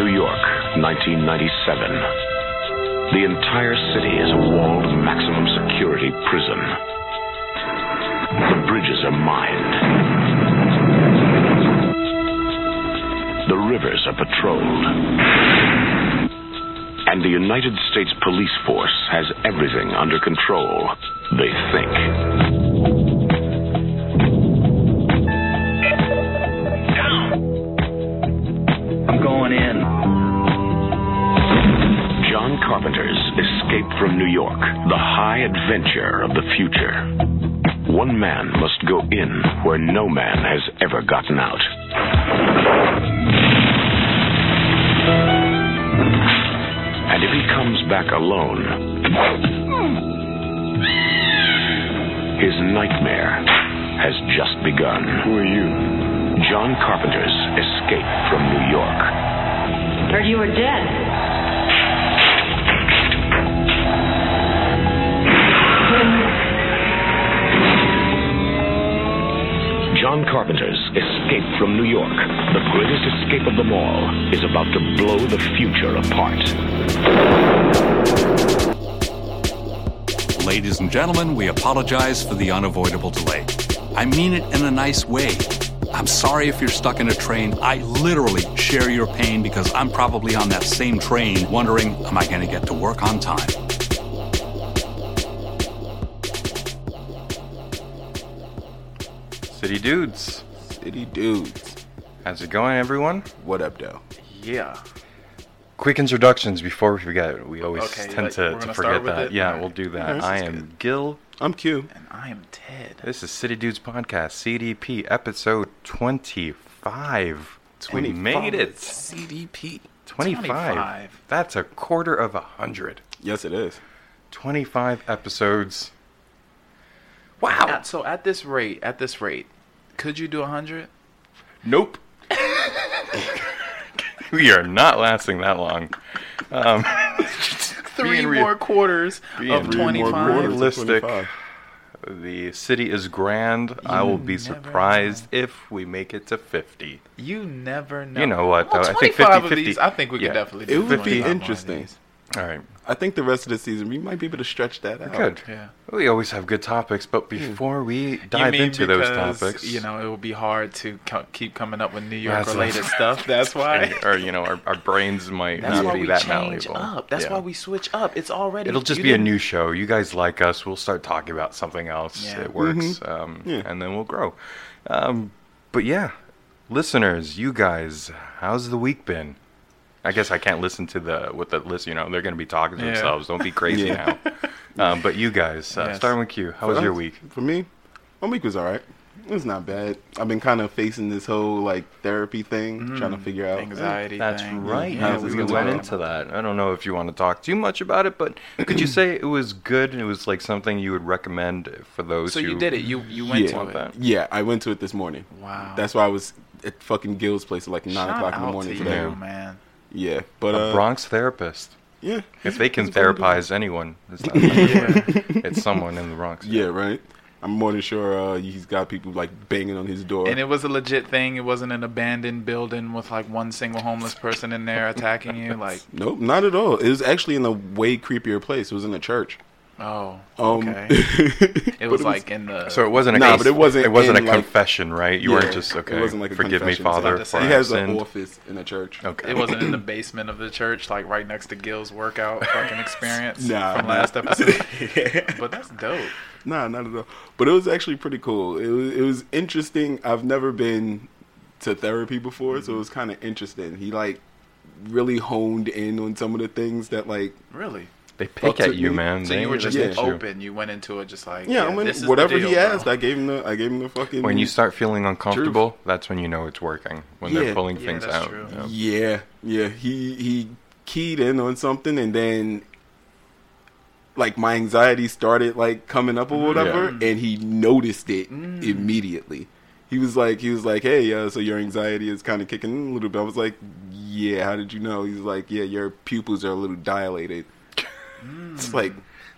New York, 1997. The entire city is a walled maximum security prison. The bridges are mined. The rivers are patrolled. And the United States Police Force has everything under control, they think. Escape from New York, the high adventure of the future. One man must go in where no man has ever gotten out. And if he comes back alone, his nightmare has just begun. Who are you? John Carpenter's Escape from New York. Heard you were dead. John Carpenter's Escape from New York, the greatest escape of them all, is about to blow the future apart. Ladies and gentlemen, we apologize for the unavoidable delay. I mean it in a nice way. I'm sorry if you're stuck in a train. I literally share your pain because I'm probably on that same train wondering, am I going to get to work on time? City Dudes. City dudes. How's it going, everyone? What up, though? Yeah. Quick introductions before we forget. We always Okay, tend like, to, we're to gonna forget start with that. it? Yeah, Alright. we'll do that. Alright, I this is am good. Gil. I'm Q. And I am Ted. This is City Dudes Podcast, CDP, episode 25. We made it. CDP. 25. 25. That's a quarter of a hundred. Yes, it is. 25 episodes. Wow. At- so at this rate, at this rate, could you do 100? Nope. we are not lasting that long. Um, Three Being real- more quarters of Three more 25. quarters. Realistic. 25. the city is grand. I will be never surprised if we make it to 50. You never know. You know what, Well, though? I think 25 of 50, these, I think we yeah. could definitely It do would be 25 more of interesting. These. All right. I think the rest of the season we might be able to stretch that out. Good. Yeah. We always have good topics, but before we You dive mean into those topics, You know, it will be hard to co- keep coming up with New York That's- related stuff. That's why. or you know, our, our brains might That's not why be we that change malleable. up. That's Yeah. why we switch up. It's already. It'll just be a didn't- new show. You guys like us. We'll start talking about something else. Yeah. It works, um, Yeah. and then we'll grow. Um, but yeah, listeners, you guys, how's the week been? I guess I can't listen to the what the list. You know, they're going to be talking to Yeah. themselves. Don't be crazy Yeah. now. Um, but you guys, uh, Yes. starting with you, how was For your us- week? For me, my week was alright. It was not bad. I've been kind of facing this whole like therapy thing, trying to figure out. anxiety. That's thing. right. Yeah, Yeah, we went gonna into that. I don't know if you want to talk too much about it, but could you say it was good? and It was like something you would recommend for those. So who you did it. You you went Yeah. to it. that. Yeah, I went to it this morning. Wow. That's why I was at fucking Gil's place at like nine Shout o'clock in the out morning to today. you, man. Yeah, but a uh, Bronx therapist. Yeah, If they can he's a funny dude. therapize anyone, it's, not it's someone in the Bronx. Yeah, right. I'm more than sure uh, he's got people like banging on his door. And it was a legit thing. It wasn't an abandoned building with like one single homeless person in there attacking you. Like, nope, not at all. It was actually in a way creepier place. It was in a church. Oh, Um, okay. it It was like in the. So it wasn't a Nah, but it wasn't It wasn't a like- confession, right? You Yeah, weren't just okay. it wasn't like a forgive me, confession. Father, He for he has an office in a church. Okay. It wasn't in the basement of the church, like right next to Gil's workout fucking experience Nah, from last episode. But that's dope. Nah, not at all. But it was actually pretty cool. It was it was interesting. I've never been to therapy before, so it was kind of interesting. He like really honed in on some of the things that like Really. They pick Fucks at you, me. man. So They- you were just get you. open. You went into it just like yeah, I mean this is the whatever he deal, bro. asked, I gave him the I gave him the fucking When you start feeling uncomfortable, that's when you know it's working. When Yeah. they're pulling Yeah, things out. true. Yeah. Yeah, yeah. He he keyed in on something, and then like my anxiety started like coming up or whatever, Yeah. and he noticed it immediately. He was like, he was like, hey, uh, so your anxiety is kind of kicking in a little bit. I was like, yeah. How did you know? He's like, yeah, your pupils are a little dilated. It's like,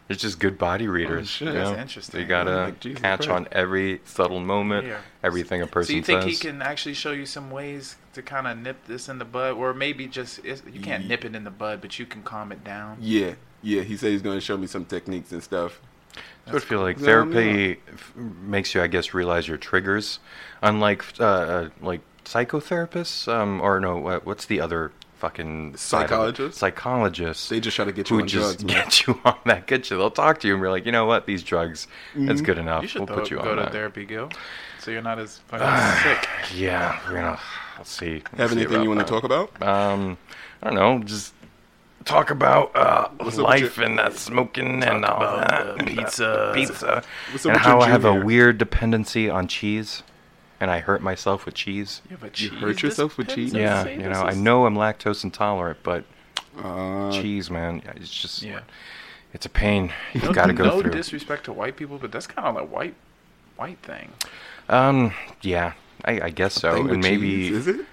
It's just good body readers. shit. you That's interesting. You gotta Like, Jesus catch Christ. on every subtle moment, Yeah. everything a person So you think says. he can actually show you some ways to kind of nip this in the bud, or maybe just you can't Ye- nip it in the bud, but you can calm it down? Yeah, yeah. He said he's going to show me some techniques and stuff. I would feel like Yeah, therapy makes you, I guess, realize your triggers. Unlike uh, uh, like psychotherapists, um, or no, what's the other fucking side of it? Psychologists? Psychologists. They just try to get you who on just drugs, man. get you on that, get you. They'll talk to you and be like, you know what, these drugs, that's good enough. You should we'll throw- put you go on to that. therapy, Gil, so you're not as fucking sick. Yeah, we're gonna. Let's see. Have see anything you want to talk about? Um, I don't know. Just talk about uh, What's up with life your- and that smoking and all about that the pizza. pizza, What's up and with how your I have a weird dependency on cheese, and I hurt myself with cheese. You, have a You cheese hurt yourself with cheese? Yeah, you know, I know I'm lactose intolerant, but Uh, cheese, man, it's just Yeah. it's a pain. You've No, got to go no through. disrespect to white people, but that's kind of a white, white thing. Um, yeah, I, I guess so, thing with and maybe. cheese, is it?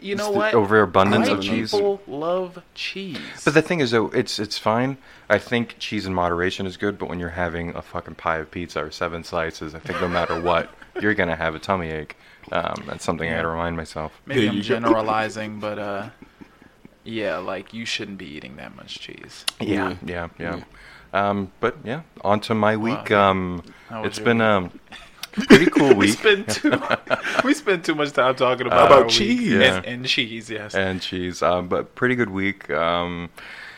You know what? overabundance white of cheese. people love cheese. But the thing is, though, it's it's fine. I think cheese in moderation is good, but when you're having a fucking pie of pizza or seven slices, I think no matter what, you're gonna have a tummy ache. Um, that's something I gotta remind myself. Maybe I'm generalizing, but uh, yeah, like you shouldn't be eating that much cheese. Yeah, yeah, yeah. Um, but yeah, on to my week. Wow. Um, How was it's your been week? um, pretty cool We week. spend too we spend too much time talking about, About cheese. Yeah. and, and cheese. Yes. and cheese. Um, but pretty good week. Um,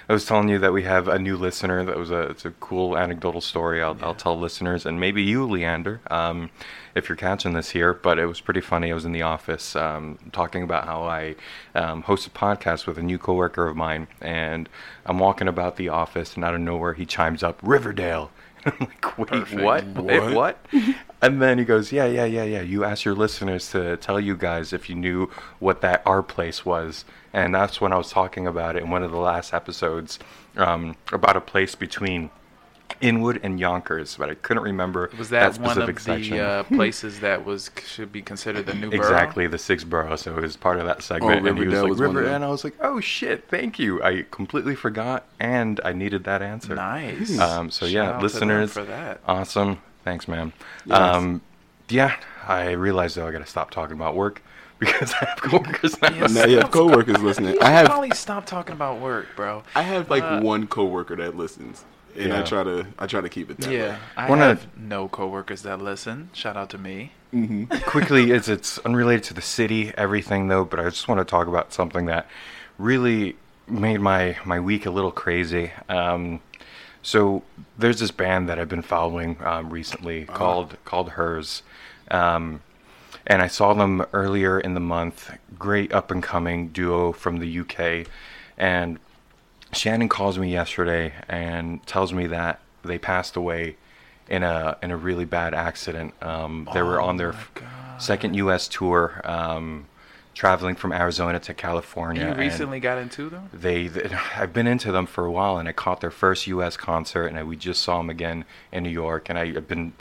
I was telling you that we have a new listener. That was a it's a cool anecdotal story. I'll I'll tell listeners and maybe you, Leander, um, if you're catching this here. But it was pretty funny. I was in the office um, talking about how I um, host a podcast with a new coworker of mine, and I'm walking about the office, and out of nowhere he chimes up Riverdale. I'm like, wait, Perfect. what? Wait, What? what? and then he goes, yeah, yeah, yeah, yeah. You asked your listeners to tell you guys if you knew what that our place was, and that's when I was talking about it in one of the last episodes um, about a place between Inwood and Yonkers, but I couldn't remember was that, one of specific the section. uh, places that was should be considered the new borough? Exactly, the six borough. So it was part of that segment, and he was like was River, and I was like, oh shit, thank you. I completely forgot, and I needed that answer. Nice. Um, so Shout yeah, out to them listeners, for that. awesome. Thanks, man. Yes. Um, yeah, I realized though I got to stop talking about work because I have coworkers now. Yes. Now you have coworkers listening. You I have probably stop talking about work, bro. I have like Uh, one coworker that listens, and I try to I try to keep it that way. Yeah, I Wanna- have no coworkers that listen. Shout out to me. quickly it's it's unrelated to the city everything though but i just want to talk about something that really made my my week a little crazy. Um so there's this band that i've been following um, recently called called Her's. Um and i saw them earlier in the month. Great up and coming duo from the uk and Shannon calls me yesterday and tells me that they passed away in a in a really bad accident. Um, they were on their second U.S. tour, um, traveling from Arizona to California. you recently got into them? they, th I've been into them for a while, and I caught their first U.S. concert, and I, we just saw them again in New York, and I, I've been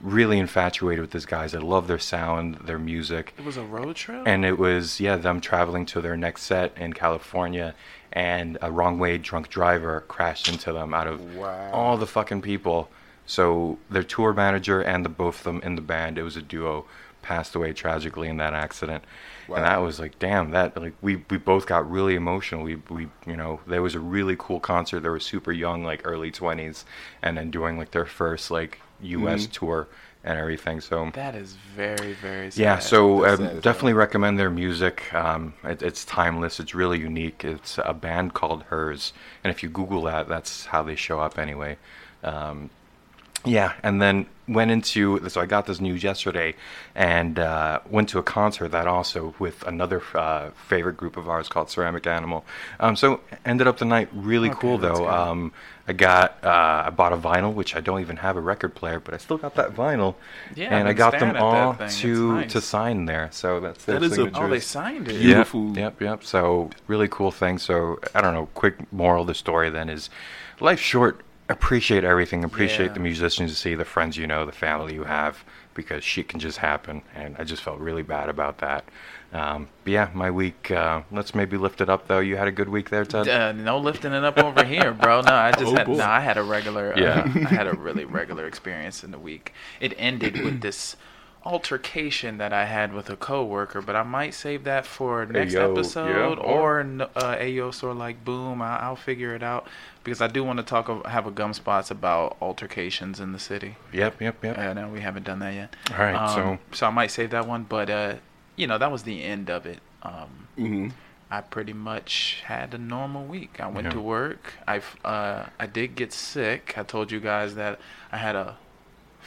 really infatuated with these guys. I love their sound, their music It was a road trip. and it was yeah them traveling to their next set in California, and a wrong way drunk driver crashed into them out of Wow. all the fucking people. So their tour manager and the both of them in the band, it was a duo, passed away tragically in that accident, and that was like damn that like we we both got really emotional. We we you know there was a really cool concert. They were super young, like early twenties, and then doing like their first like U.S. Mm-hmm. tour and everything. So that is very very sad. yeah, so um, sad as definitely recommend their music. Um, it, it's timeless. It's really unique. It's a band called Her's, and if you Google that, that's how they show up anyway. Um, yeah, and then went into so I got this news yesterday, and uh, went to a concert that also with another uh, favorite group of ours called Ceramic Animal. Um, so ended up the night really Okay, cool though. Um, I got uh, I bought a vinyl, which I don't even have a record player, but I still got that vinyl. Yeah, and I got them staring at that all to nice. to sign there. So that's their That is a- oh, they signed it. Yeah. Beautiful. Yep, yep. So really cool thing. So I don't know. Quick moral of the story then is, life's short. Appreciate everything. Appreciate Yeah. the musicians you see, the friends you know, the family you have. because shit can just happen, and I just felt really bad about that. Um, but yeah, my week. Uh, let's maybe lift it up though. You had a good week there, Ted. Uh, no lifting it up over here, bro. No, I just Oh, had boy. no. I had a regular. Uh, Yeah. I had a really regular experience in the week. It ended with this altercation that I had with a coworker, but I might save that for next Ayo, episode yeah, or n- uh, Ayo sort of like boom. I, I'll figure it out because I do want to talk. of- Have a gum spots about altercations in the city. Yep, yep, yep. Uh, no, we haven't done that yet. All right, Um, so so I might save that one, but uh, you know that was the end of it. Um, hmm I pretty much had a normal week. I went Yeah. to work. I uh, I did get sick. I told you guys that I had a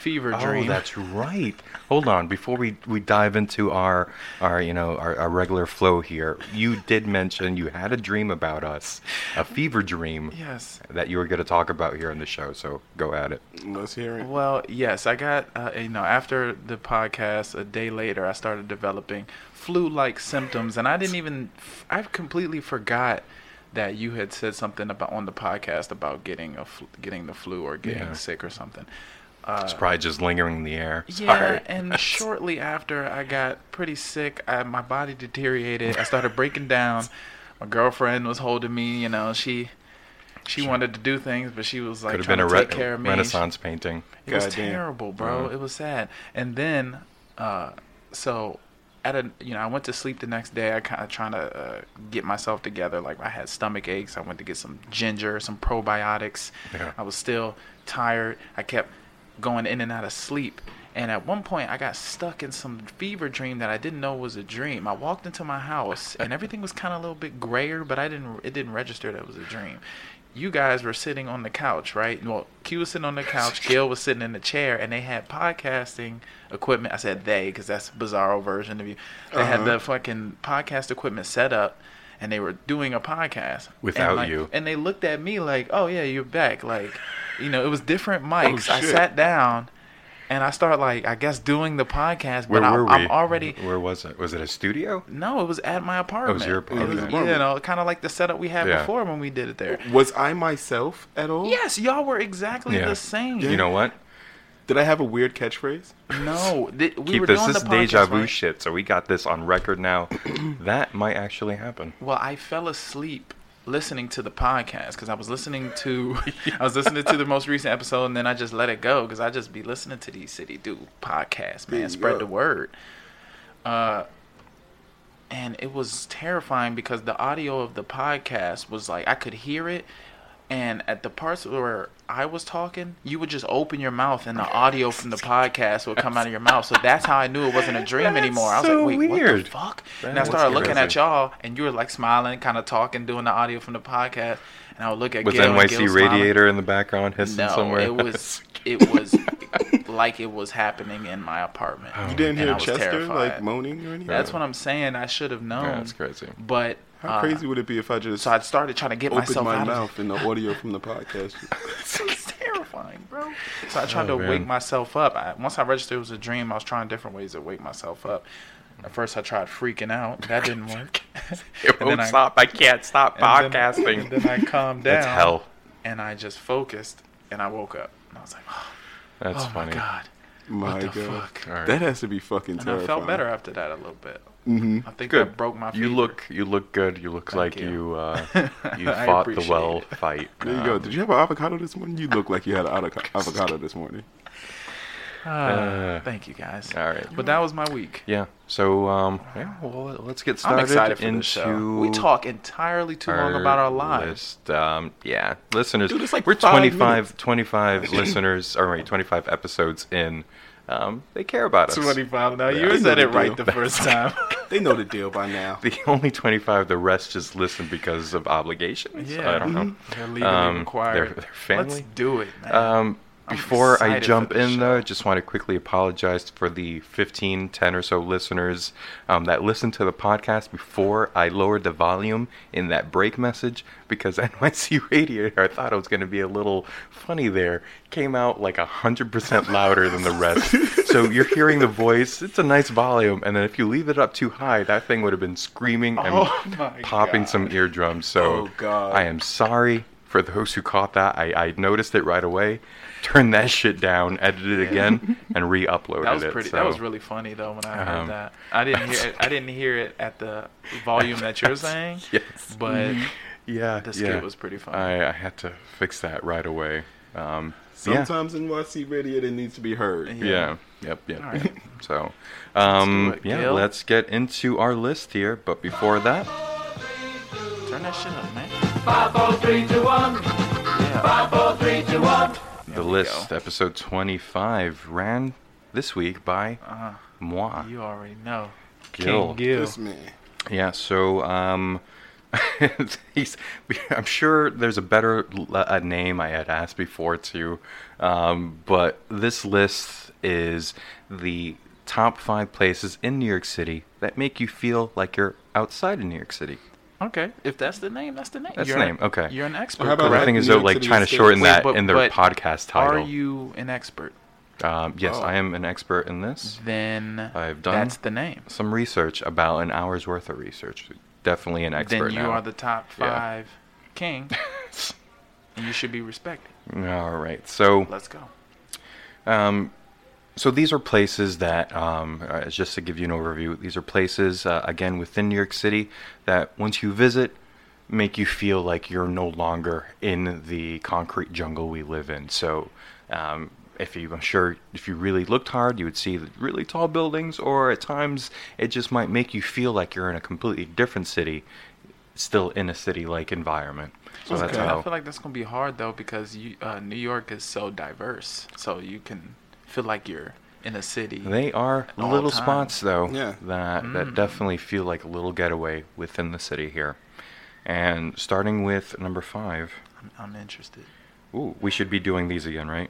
fever Oh, dream. that's right. Hold on, before we, we dive into our our you know our, our regular flow here, you did mention you had a dream about us, a fever dream yes. that you were going to talk about here on the show. So go at it. Let's hear it. Well, yes, I got uh, you know after the podcast a day later I started developing flu-like symptoms and I didn't even I completely forgot that you had said something about on the podcast about getting a fl- getting the flu or getting Yeah. sick or something. It's probably just lingering in the air. Yeah, Sorry. and shortly after I got pretty sick, I, my body deteriorated. I started breaking down. My girlfriend was holding me. You know, she she wanted to do things, but she was like could have trying been a to re- take care of me. Renaissance painting. It was Goddamn. terrible, bro. Uh-huh. It was sad. And then, uh, so at a you know I went to sleep the next day. I kind of trying to uh, get myself together. Like I had stomach aches. I went to get some ginger, some probiotics. Yeah. I was still tired. I kept going in and out of sleep. And at one point, I got stuck in some fever dream that I didn't know was a dream. I walked into my house, and everything was kind of a little bit grayer, but I didn't. It didn't register that it was a dream. You guys were sitting on the couch, right? Well, Q was sitting on the couch, Gail was sitting in the chair, and they had podcasting equipment. I said they because that's a bizarro version of you. They had Uh-huh. the fucking podcast equipment set up, and they were doing a podcast And, Without like- you. And they looked at me like, "Oh yeah, you're back." Like, you know, it was different oh, mics. I sat down, and I started like, I guess, doing the podcast. Where I, were we? I'm already. Where was it? Was it a studio? No, it was at my apartment. Oh, it was, your apartment. you know, kind of like the setup we had Yeah. before when we did it there. Was I myself at all? Yes, y'all were exactly Yeah. the same. You know what? Did I have a weird catchphrase? No, th- we Keep were this. doing This the is deja vu right? shit. So we got this on record now. that might actually happen. Well, I fell asleep listening to the podcast because I was listening to I was listening to the most recent episode and then I just let it go because I just be listening to these city dude podcasts, man. Spread go. the word. Uh, and it was terrifying because the audio of the podcast was like I could hear it. And at the parts where I was talking, you would just open your mouth and the audio from the podcast would come out of your mouth. So that's how I knew it wasn't a dream That's anymore. I was so like, wait, what weird. the fuck? That and I started looking at y'all, and you were like smiling, kind of talking, doing the audio from the podcast. And I would look at Was Gail, and Gail NYC smiling. Radiator in the background hissing No, somewhere? it was it was like it was happening in my apartment. You didn't And hear I was Chester terrified. like moaning or anything? That's what I'm saying. I should have known. Yeah, that's crazy. But How uh, crazy would it be if I just So I started trying to get opened myself my out mouth in the audio from the podcast? of it. It's terrifying, bro. So I tried Oh, to man. wake myself up. I, once I registered it was a dream, I was trying different ways to wake myself up. At first, I tried freaking out. That didn't work. It And then won't I- stop. I can't stop and then- podcasting. and then I calmed down. That's hell. And I just focused, and I woke up. And I was like, oh, That's oh funny. my god. My the God, fuck? All right. that has to be fucking And terrifying. I felt better after that a little bit. Hmm I think Good. that broke my You look. You look good. You look Thank like you. you. Uh, you fought the well it. fight. There you go. Um, Did you have an avocado this morning? You look like you had an avocado this morning. Ah, Uh, thank you guys. All right. But that was my week. Yeah. So um, yeah. Well, let's get started. I'm excited for this show. We talk entirely too long about our lives. List. Um, yeah, listeners. Dude, like we're five 25, 25 listeners, or wait, 25 episodes in. Um, they care about us. 25. Now, Yeah, you said it right deal. the first time. They know the deal by now. The only 25, the rest just listen because of obligations. yeah. I don't know. They're legally Um, required. they're- they're family. Let's do it, man. Um, I'm before I jump in, though, I just want to quickly apologize for the 15, 10 or so listeners um, that listened to the podcast before I lowered the volume in that break message because NYC Radiator, I thought it was going to be a little funny there, came out like 100% louder than the rest. so you're hearing the voice, it's a nice volume, and then if you leave it up too high, that thing would have been screaming and Oh popping God. some eardrums. So Oh. I am sorry for those who caught that, I, I noticed it right away, turned that shit down, edited it again, and re-uploaded That was it. pretty. so- That was really funny though when I heard Um, that. I didn't hear it. I didn't hear it at the volume that you're saying. Yes. But Yeah, the yeah. was pretty funny. I, I had to fix that right away. Um, yeah. Sometimes NYC radio it needs to be heard. Yeah. Yeah. Yep. Yep. All right. So, um, do it, yeah, Gil. let's get into our list here. But before that, Turn that shit up, man. Five, four, three, two, one. Yeah. Five, four, three, two, one. the list, go. episode 25, ran this week by Uh-huh. moi, You already know. Gil. King Gil. This man. Yeah, so um, he's. I'm sure there's a better l- uh, name I had asked before too, um, but this list is the top five places in New York City that make you feel like you're outside of New York City. Okay, if that's the name, that's the name. That's You're the an- name, okay. You're an expert. how about correct? Everything New is though like trying to shorten Wait, that but- in their podcast title. Are you an expert? Um, yes, Oh. I am an expert in this. Then I've done that's the name. Some research, about an hour's worth of research. Definitely an expert Then you now. are the top Yeah. five king, and you should be respected. All right, so Let's go. Um, so these are places that, um, uh, just to give you an overview, these are places uh, again within New York City that once you visit, make you feel like you're no longer in the concrete jungle we live in. So, um, if you, I'm sure, if you really looked hard, you would see the really tall buildings, or at times it just might make you feel like you're in a completely different city, still in a city-like environment. So that's Okay. how. I feel like that's gonna be hard though because you, uh, New York is so diverse, so you can feel like you're in a city. They are little times. spots, though, Yeah. that Mm. that definitely feel like a little getaway within the city here. And starting with number five, I'm, I'm interested. ooh, we should be doing these again, right?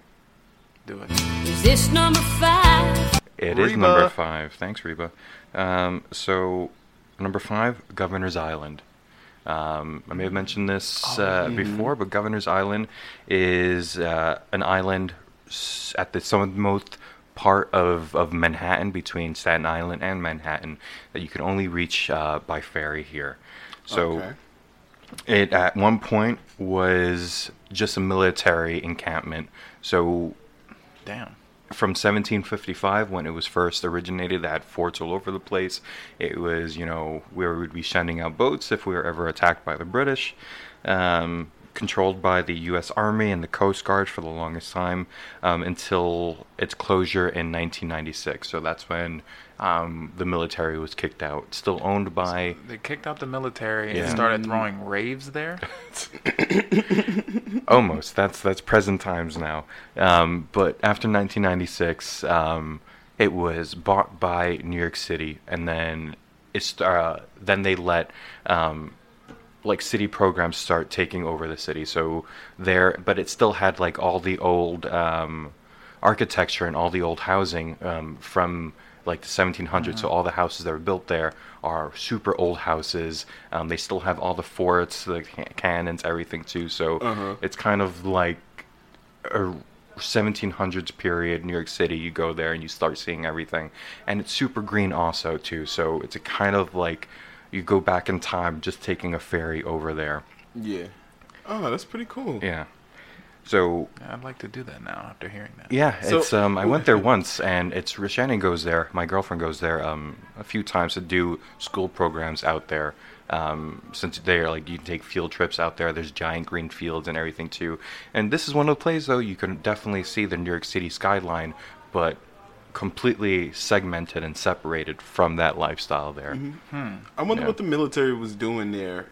Do it. Is this number five? It is number five. Thanks, Reba. Um, so, number five, Governor's Island. Um, I may have mentioned this uh, before, but Governor's Island is uh, an island s- at the southernmost part of, of Manhattan, between Staten Island and Manhattan, that you can only reach uh, by ferry here. So, Okay. it at one point was just a military encampment. So Damn. from 1755 when it was first originated, had forts all over the place. It was, you know, where we would be sending out boats if we were ever attacked by the British. Um, controlled by the U.S. Army and the Coast Guard for the longest time um, until its closure in 1996. So that's when um, the military was kicked out. Still owned by. They kicked out the military Yeah. and started throwing raves there. Almost. That's that's present times now. Um, but after 1996, um, it was bought by New York City, and then it's uh, then they let um, like city programs start taking over the city. So there, but it still had like all the old um, architecture and all the old housing um, from like the 1700s. So all the houses that were built there are super old houses. Um, they still have all the forts, the ca- cannons, everything too. So Uh-huh. it's kind of like a 1700s period New York City. You go there and you start seeing everything, and it's super green also too. So it's a kind of like you go back in time, just taking a ferry over there. Yeah. Oh, that's pretty cool. Yeah. So I'd like to do that now after hearing that. yeah, So- it's um I went there once and it's Shannon goes there, my girlfriend goes there um a few times to do school programs out there. Um since they're like you can take field trips out there, there's giant green fields and everything too. And this is one of the places though you can definitely see the New York City skyline, but completely segmented and separated from that lifestyle there. I wonder Yeah. what the military was doing there.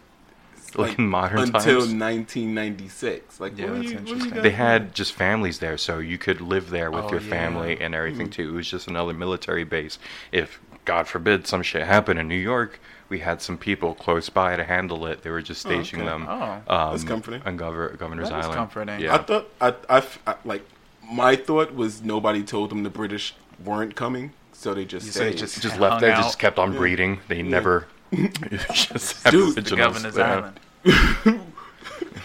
Like in modern until times? 1996. Like, Yeah, what that's you, what were you interesting. They had just families there, so you could live there with Oh, your yeah. family and everything Hmm. too. It was just another military base. If God forbid some shit happened in New York, we had some people close by to handle it. They were just Oh, okay. them. Oh. um, That's comforting. On Gover- Governor's That is Island. comforting. Yeah. I thought I, I f- I- like my thought was nobody told them the British weren't coming, so they just You say stayed. just- just left there, out. just kept on breeding. They never just had Dude, the The governor's there. island.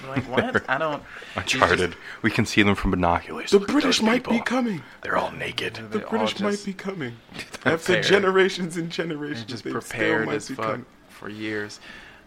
like what? I don't. Uncharted. We can see them from binoculars. the Look British those might be coming. They're all naked. The They all British might be coming. After prepared. generations and They're generations, just they still prepared as fuck coming. for years.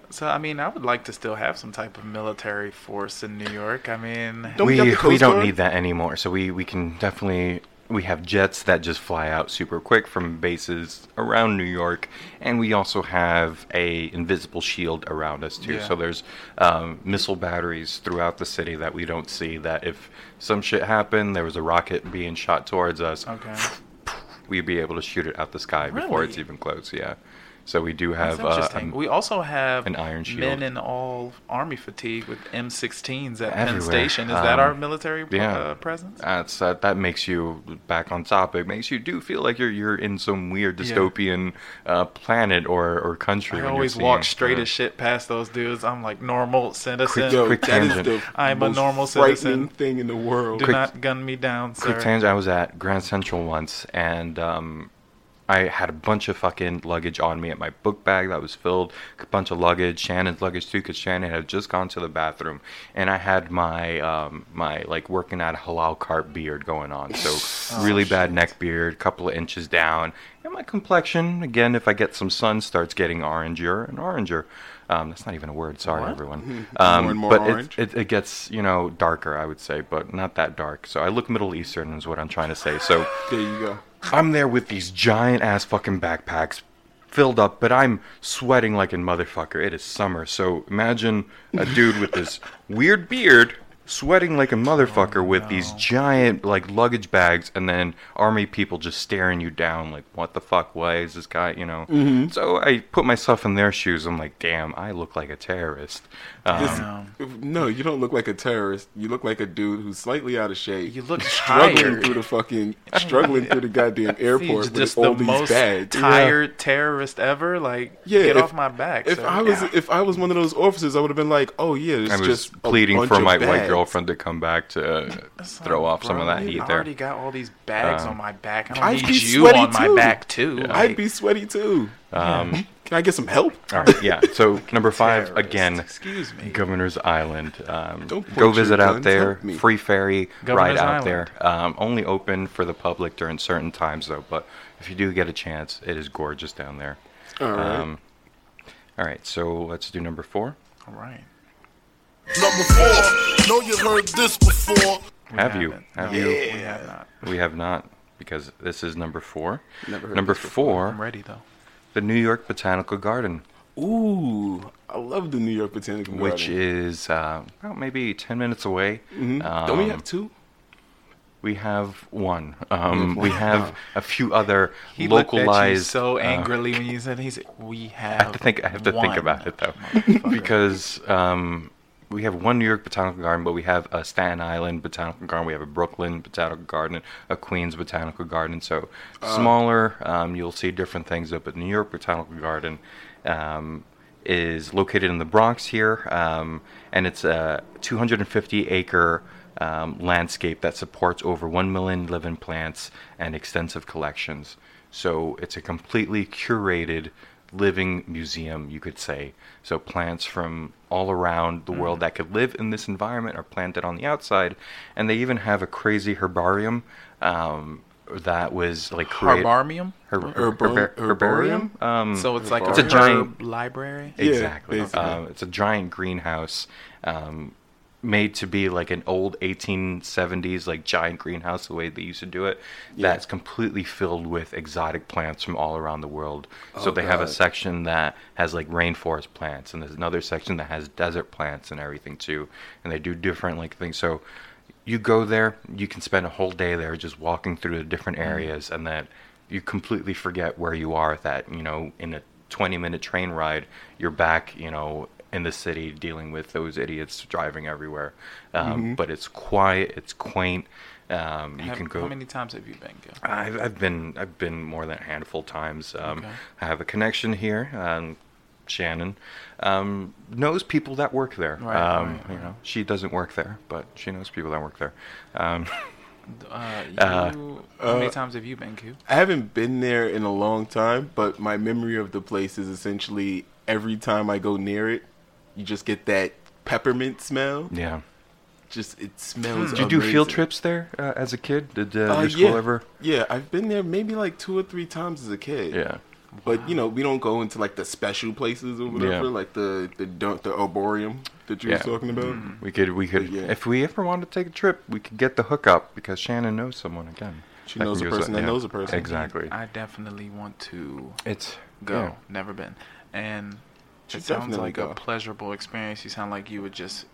So I mean, I would like to still have some type of military force in New York. I mean, Don't we we have the Coast we don't need that anymore. So we we can definitely we have jets that just fly out super quick from bases around New York, and we also have a invisible shield around us too. Yeah. So there's um, missile batteries throughout the city that we don't see. That if some shit happened, there was a rocket being shot towards us, okay. we'd be able to shoot it out the sky before it's even close. Yeah. So we do That's have uh, interesting. um, we also have an iron shield. men in all army fatigue with M16s at Penn Station. Is that our Um, military yeah. uh, presence? That's that. That makes you back on topic. Makes you do feel like you're you're in some weird Yeah. dystopian uh, planet or or country. I always walk straight uh, as shit past those dudes. I'm like normal citizen. Yo, quick that is tangent. the I'm a normal citizen. thing in the world. Do quick- not gun me down, sir. Quick tangent. I was at Grand Central once, and um, I had a bunch of fucking luggage on me at my book bag that was filled, a bunch of luggage, Shannon's luggage too, because Shannon had just gone to the bathroom, and I had my um, my like working at a halal cart beard going on, so really bad neck beard, couple of inches down, and my complexion again, if I get some sun, starts getting oranger and oranger. Um, that's not even a word. Sorry, What? everyone. Um, More and more but orange? It, it, it gets you know darker, I would say, but not that dark. So I look Middle Eastern, is what I'm trying to say. So. There you go. I'm there with these giant ass fucking backpacks filled up, but I'm sweating like a motherfucker. It is summer, so imagine a dude with this weird beard sweating like a motherfucker with these giant like luggage bags and then army people just staring you down like what the fuck why is this guy you know so i put myself in their shoes i'm like damn i look like a terrorist um, No, you don't look like a terrorist. You look like a dude who's slightly out of shape. You look struggling tired. through the fucking struggling through the goddamn airport He's with just all the these most bags. tired terrorist ever. Like, Yeah, get if- off my back. If sir. I was Yeah. if I was one of those officers, I would have been like, "Oh yeah, it's i was just a pleading bunch for of my white bags. Girlfriend to come back to uh, throw like, off some of that you heat there I already got all these bags Um, on my back. I don't I'd need be you sweaty on my too. back too. I'd be sweaty too. um, Can I get some help? all right yeah so number five terrorist. again Excuse me. Governor's Island. Um, Don't point go visit out there. Free ferry Governor's ride out Island. there. Um, only open for the public during certain times though. But if you do get a chance, it is gorgeous down there. All right. Um, all right, so let's do number four. All right. Number four, know you heard this before. We Have you? haven't. Have No, you? We have not. We have not because this is number four. Never heard number four. I'm ready though. the New York Botanical Garden, Ooh, I love the New York Botanical Garden. which is uh, about maybe ten minutes away. Mhm. Don't we Um, have two? We have one. Um, we have a few other He looked at you localized. so uh, angrily when you said he said we I have. have to think. I have to think about it though, because um, we have one New York Botanical Garden, but we have a Staten Island Botanical Garden. We have a Brooklyn Botanical Garden, a Queens Botanical Garden. So smaller. Um, you'll see different things. But New York Botanical Garden um, is located in the Bronx here, um, and it's a 250 acre. Um, landscape that supports over 1 million living plants and extensive collections. So it's a completely curated living museum, you could say. So plants from all around the world that could live in this environment are planted on the outside, and they even have a crazy herbarium um, that was like created. Herbarium. Her- Herbar- herbar- herbarium. Um, So it's like It's a, a giant- herb library. Exactly. basically. Um, it's a giant greenhouse. Um, made to be like an old 1870s like giant greenhouse the way they used to do it Yeah. that's completely filled with exotic plants from all around the world. Oh, so they have a section that has like rainforest plants and there's another section that has desert plants and everything too and they do different like things. So you go there you can spend a whole day there just walking through the different mm. areas and then you completely forget where you are that you know in a 20 minute train ride you're back you know in the city dealing with those idiots driving everywhere um, but it's quiet it's quaint um, you Have- can go How many times have you been, Gil? I've, I've been I've been more than a handful of times. Um, Okay. I have a connection here. Um, Shannon um, knows people that work there. Right, um, right, You right. know, she doesn't work there, but she knows people that work there. Um, Uh, you, Uh, how many uh, times have you been, Q? I haven't been there in a long time, but my memory of the place is essentially every time I go near it, you just get that peppermint smell. yeah. Just it smells. Did you do field trips there uh, as a kid? Did uh, Uh, your school yeah. ever? Yeah, I've been there maybe like two or three times as a kid. Yeah. But you know, we don't go into like the special places or whatever, Yeah. like the the dun- the arboreum that you Yeah. was talking about. We could, we could, yeah. if we ever wanted to take a trip, we could get the hookup because Shannon knows someone again. She that knows a person it, that yeah. knows a person. Exactly. I definitely want to It's go. yeah. Never been. And It sounds like go. a pleasurable experience. You sound like you would just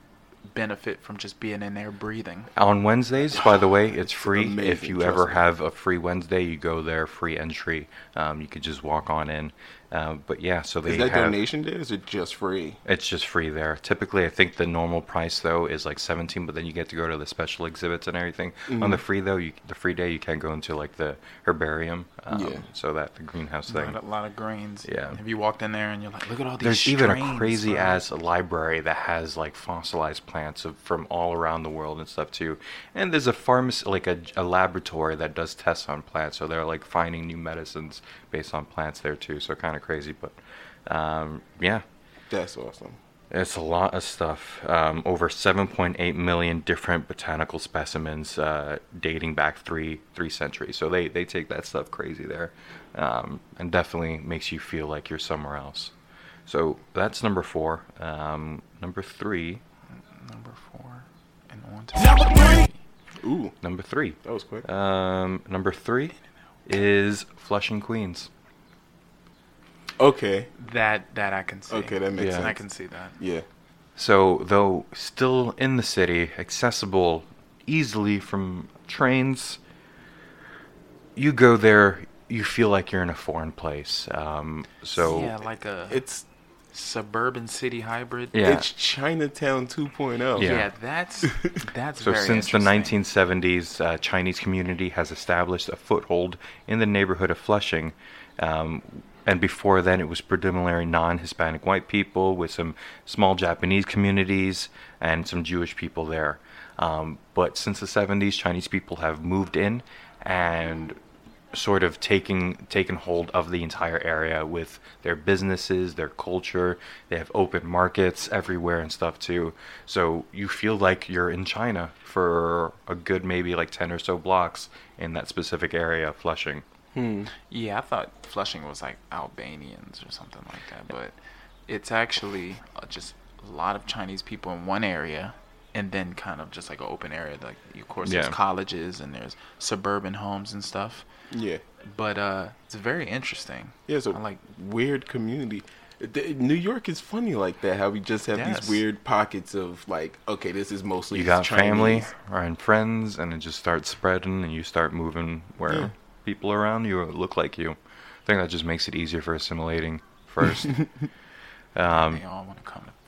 benefit from just being in there breathing. On Wednesdays, by the way, it's free. if you ever me. have a free Wednesday, you go there, free entry. Um, you could just walk on in. Uh, but yeah, so they Is that have. donation day? Is it just free? It's just free there. Typically, I think the normal price though is like 17, but then you get to go to the special exhibits and everything. On Mm-hmm. the free though, you, the free day you can go into like the herbarium. Um, Yeah. So that the greenhouse A thing. lot, a lot of greens. Yeah. Have you walked in there and you're like, look at all these There's even a crazy bro." ass library that has like fossilized plants of, from all around the world and stuff too. And there's a pharmacy, like a, a laboratory that does tests on plants. So they're like finding new medicines based on plants there too. So kind of crazy, but um, yeah, That's awesome. it's a lot of stuff. Um, over 7.8 million different botanical specimens uh, dating back three three centuries. So they, they take that stuff crazy there, um, and definitely makes you feel like you're somewhere else. So that's number four. Um, number three. Number four. And on to Ooh, Number three. that was quick. Um, number three is Flushing, Queens. okay, that that I can see. okay, that makes Yeah. sense. I can see that. Yeah, So, though still in the city, accessible easily from trains, you go there, you feel like you're in a foreign place. Um, so, yeah, like a it's suburban city hybrid. Yeah. it's Chinatown 2.0. Yeah. Yeah, that's that's so very since the 1970s, uh, Chinese community has established a foothold in the neighborhood of Flushing. Um, and before then, it was predominantly non-Hispanic white people with some small Japanese communities and some Jewish people there. Um, but since the 70s, Chinese people have moved in and sort of taking taken hold of the entire area with their businesses, their culture. They have open markets everywhere and stuff too. So you feel like you're in China for a good maybe like 10 or so blocks in that specific area, of Flushing. Yeah, I thought Flushing was like Albanians or something like that, but it's actually uh, just a lot of Chinese people in one area, and then kind of just like an open area. Like, of course, Yeah. there's colleges and there's suburban homes and stuff. yeah, But uh, it's very interesting. yeah. So I like weird community. New York is funny like that. How we just have Yes. these weird pockets of like, okay, this is mostly You got Chinese. family and friends, and it just starts spreading, and you start moving where Yeah. people around you look like you. I think that just makes it easier for assimilating first. um, they all want to come to fucking New York.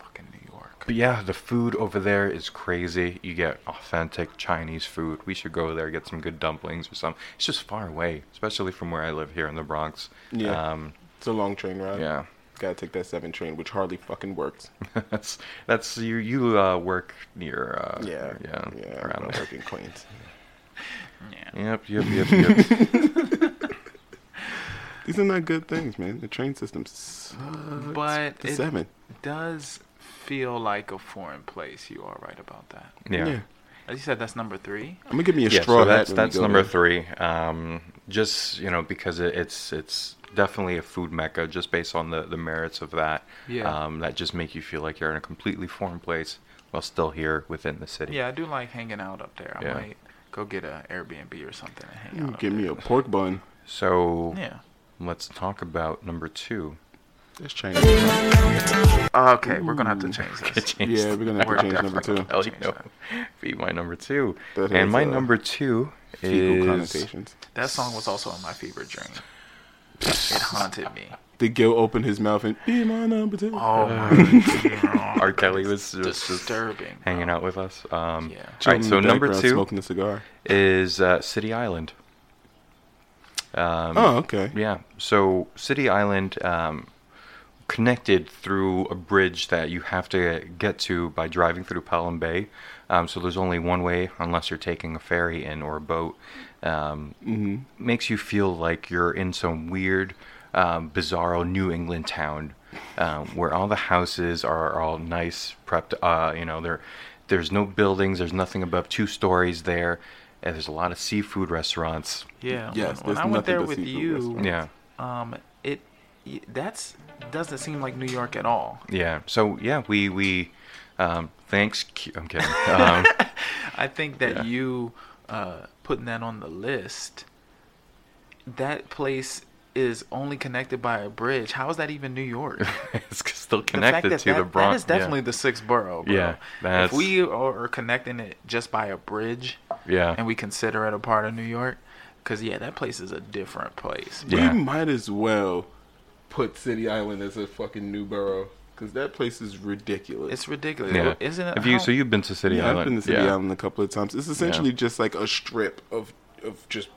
But yeah, the food over there is crazy. You get authentic Chinese food. We should go there get some good dumplings or something. It's just far away, especially from where I live here in the Bronx. Yeah. Um, It's a long train ride. yeah. Gotta take that seven train, which hardly fucking works. that's that's you you uh, work near uh, Yeah, yeah yeah. around I work in Queens. Yeah. Yep yep yep yep. These are not good things, man. The train system sucks. But the it seven. does feel like a foreign place. You are right about that. yeah. Yeah. As you said, that's number three. I'm gonna give me a Yeah, straw so hat that's that's number there. three. Um, just you know because it, it's it's definitely a food mecca, just based on the the merits of that. Yeah. Um, that just make you feel like you're in a completely foreign place while still here within the city. Yeah, I do like hanging out up there. I Yeah. might go get an Airbnb or something and hang You out. up Give me there. a pork bun. So Yeah. let's talk about number two. That's Chinese. okay, we're gonna have to change this. Change Yeah, we're gonna have to change number two. Hell, you know, that. be my number two. That and my uh, number two is connotations. That song was also on my fever dream. It haunted me. Did Gil open his mouth and be my number two? Oh my god. R. Kelly was just, just disturbing. hanging out with us. Um, Yeah. All Chilling right, in so number two smoking a cigar. is uh, City Island. Um, Oh, okay. Yeah. So City Island um, connected through a bridge that you have to get to by driving through Pelham Bay. Um, so there's only one way unless you're taking a ferry in or a boat. Um, Mm-hmm. Makes you feel like you're in some weird, um, bizarro New England town um, where all the houses are all nice, prepped. Uh, you know, there, there's no buildings. There's nothing above two stories there. And there's a lot of seafood restaurants. Yeah. Yes, when, when I went there with you, restaurants. Yeah. um, it that's doesn't seem like New York at all. Yeah. So yeah, we we um, thanks. Q- I'm kidding. Um, I think that Yeah. you uh, putting that on the list, that place is only connected by a bridge. How is that even New York? it's still The connected that to that, the Bronx. That is definitely the sixth borough, bro. Yeah, that's- If we are are connecting it just by a bridge, Yeah. and we consider it a part of New York, because yeah, that place is a different place. Yeah. We might as well put City Island as a fucking new borough because that place is ridiculous. It's ridiculous, Yeah. isn't it? Have you? So you've been to City yeah, Island? I've been to City yeah. Island a couple of times. It's essentially just like a strip of of just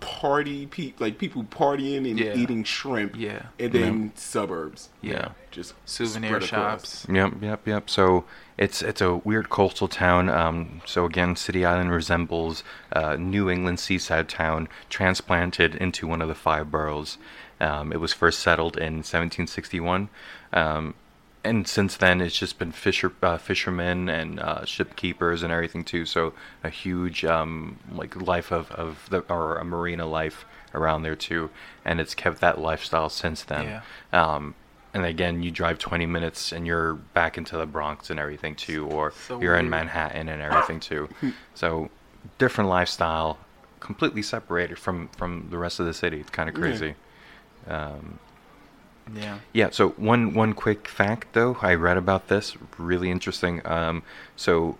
party pe- like people partying and Yeah. eating shrimp. Yeah. and then suburbs. Yeah. just souvenir shops. Yep, yep, yep. So it's it's a weird coastal town. Um, so again, City Island resembles uh, New England seaside town transplanted into one of the five boroughs. Um, it was first settled in 1761, um, and since then it's just been fisher uh, fishermen and uh, ship keepers and everything too. So a huge um, like life of of the or a marina life around there too, and it's kept that lifestyle since then. Yeah. Um, and again, you drive 20 minutes and you're back into the Bronx and everything too, or So you're in. Manhattan and everything too. so different lifestyle, completely separated from from the rest of the city. It's kind of Yeah. Um, Yeah. yeah. So one one quick fact though, I read about this, really interesting. Um, so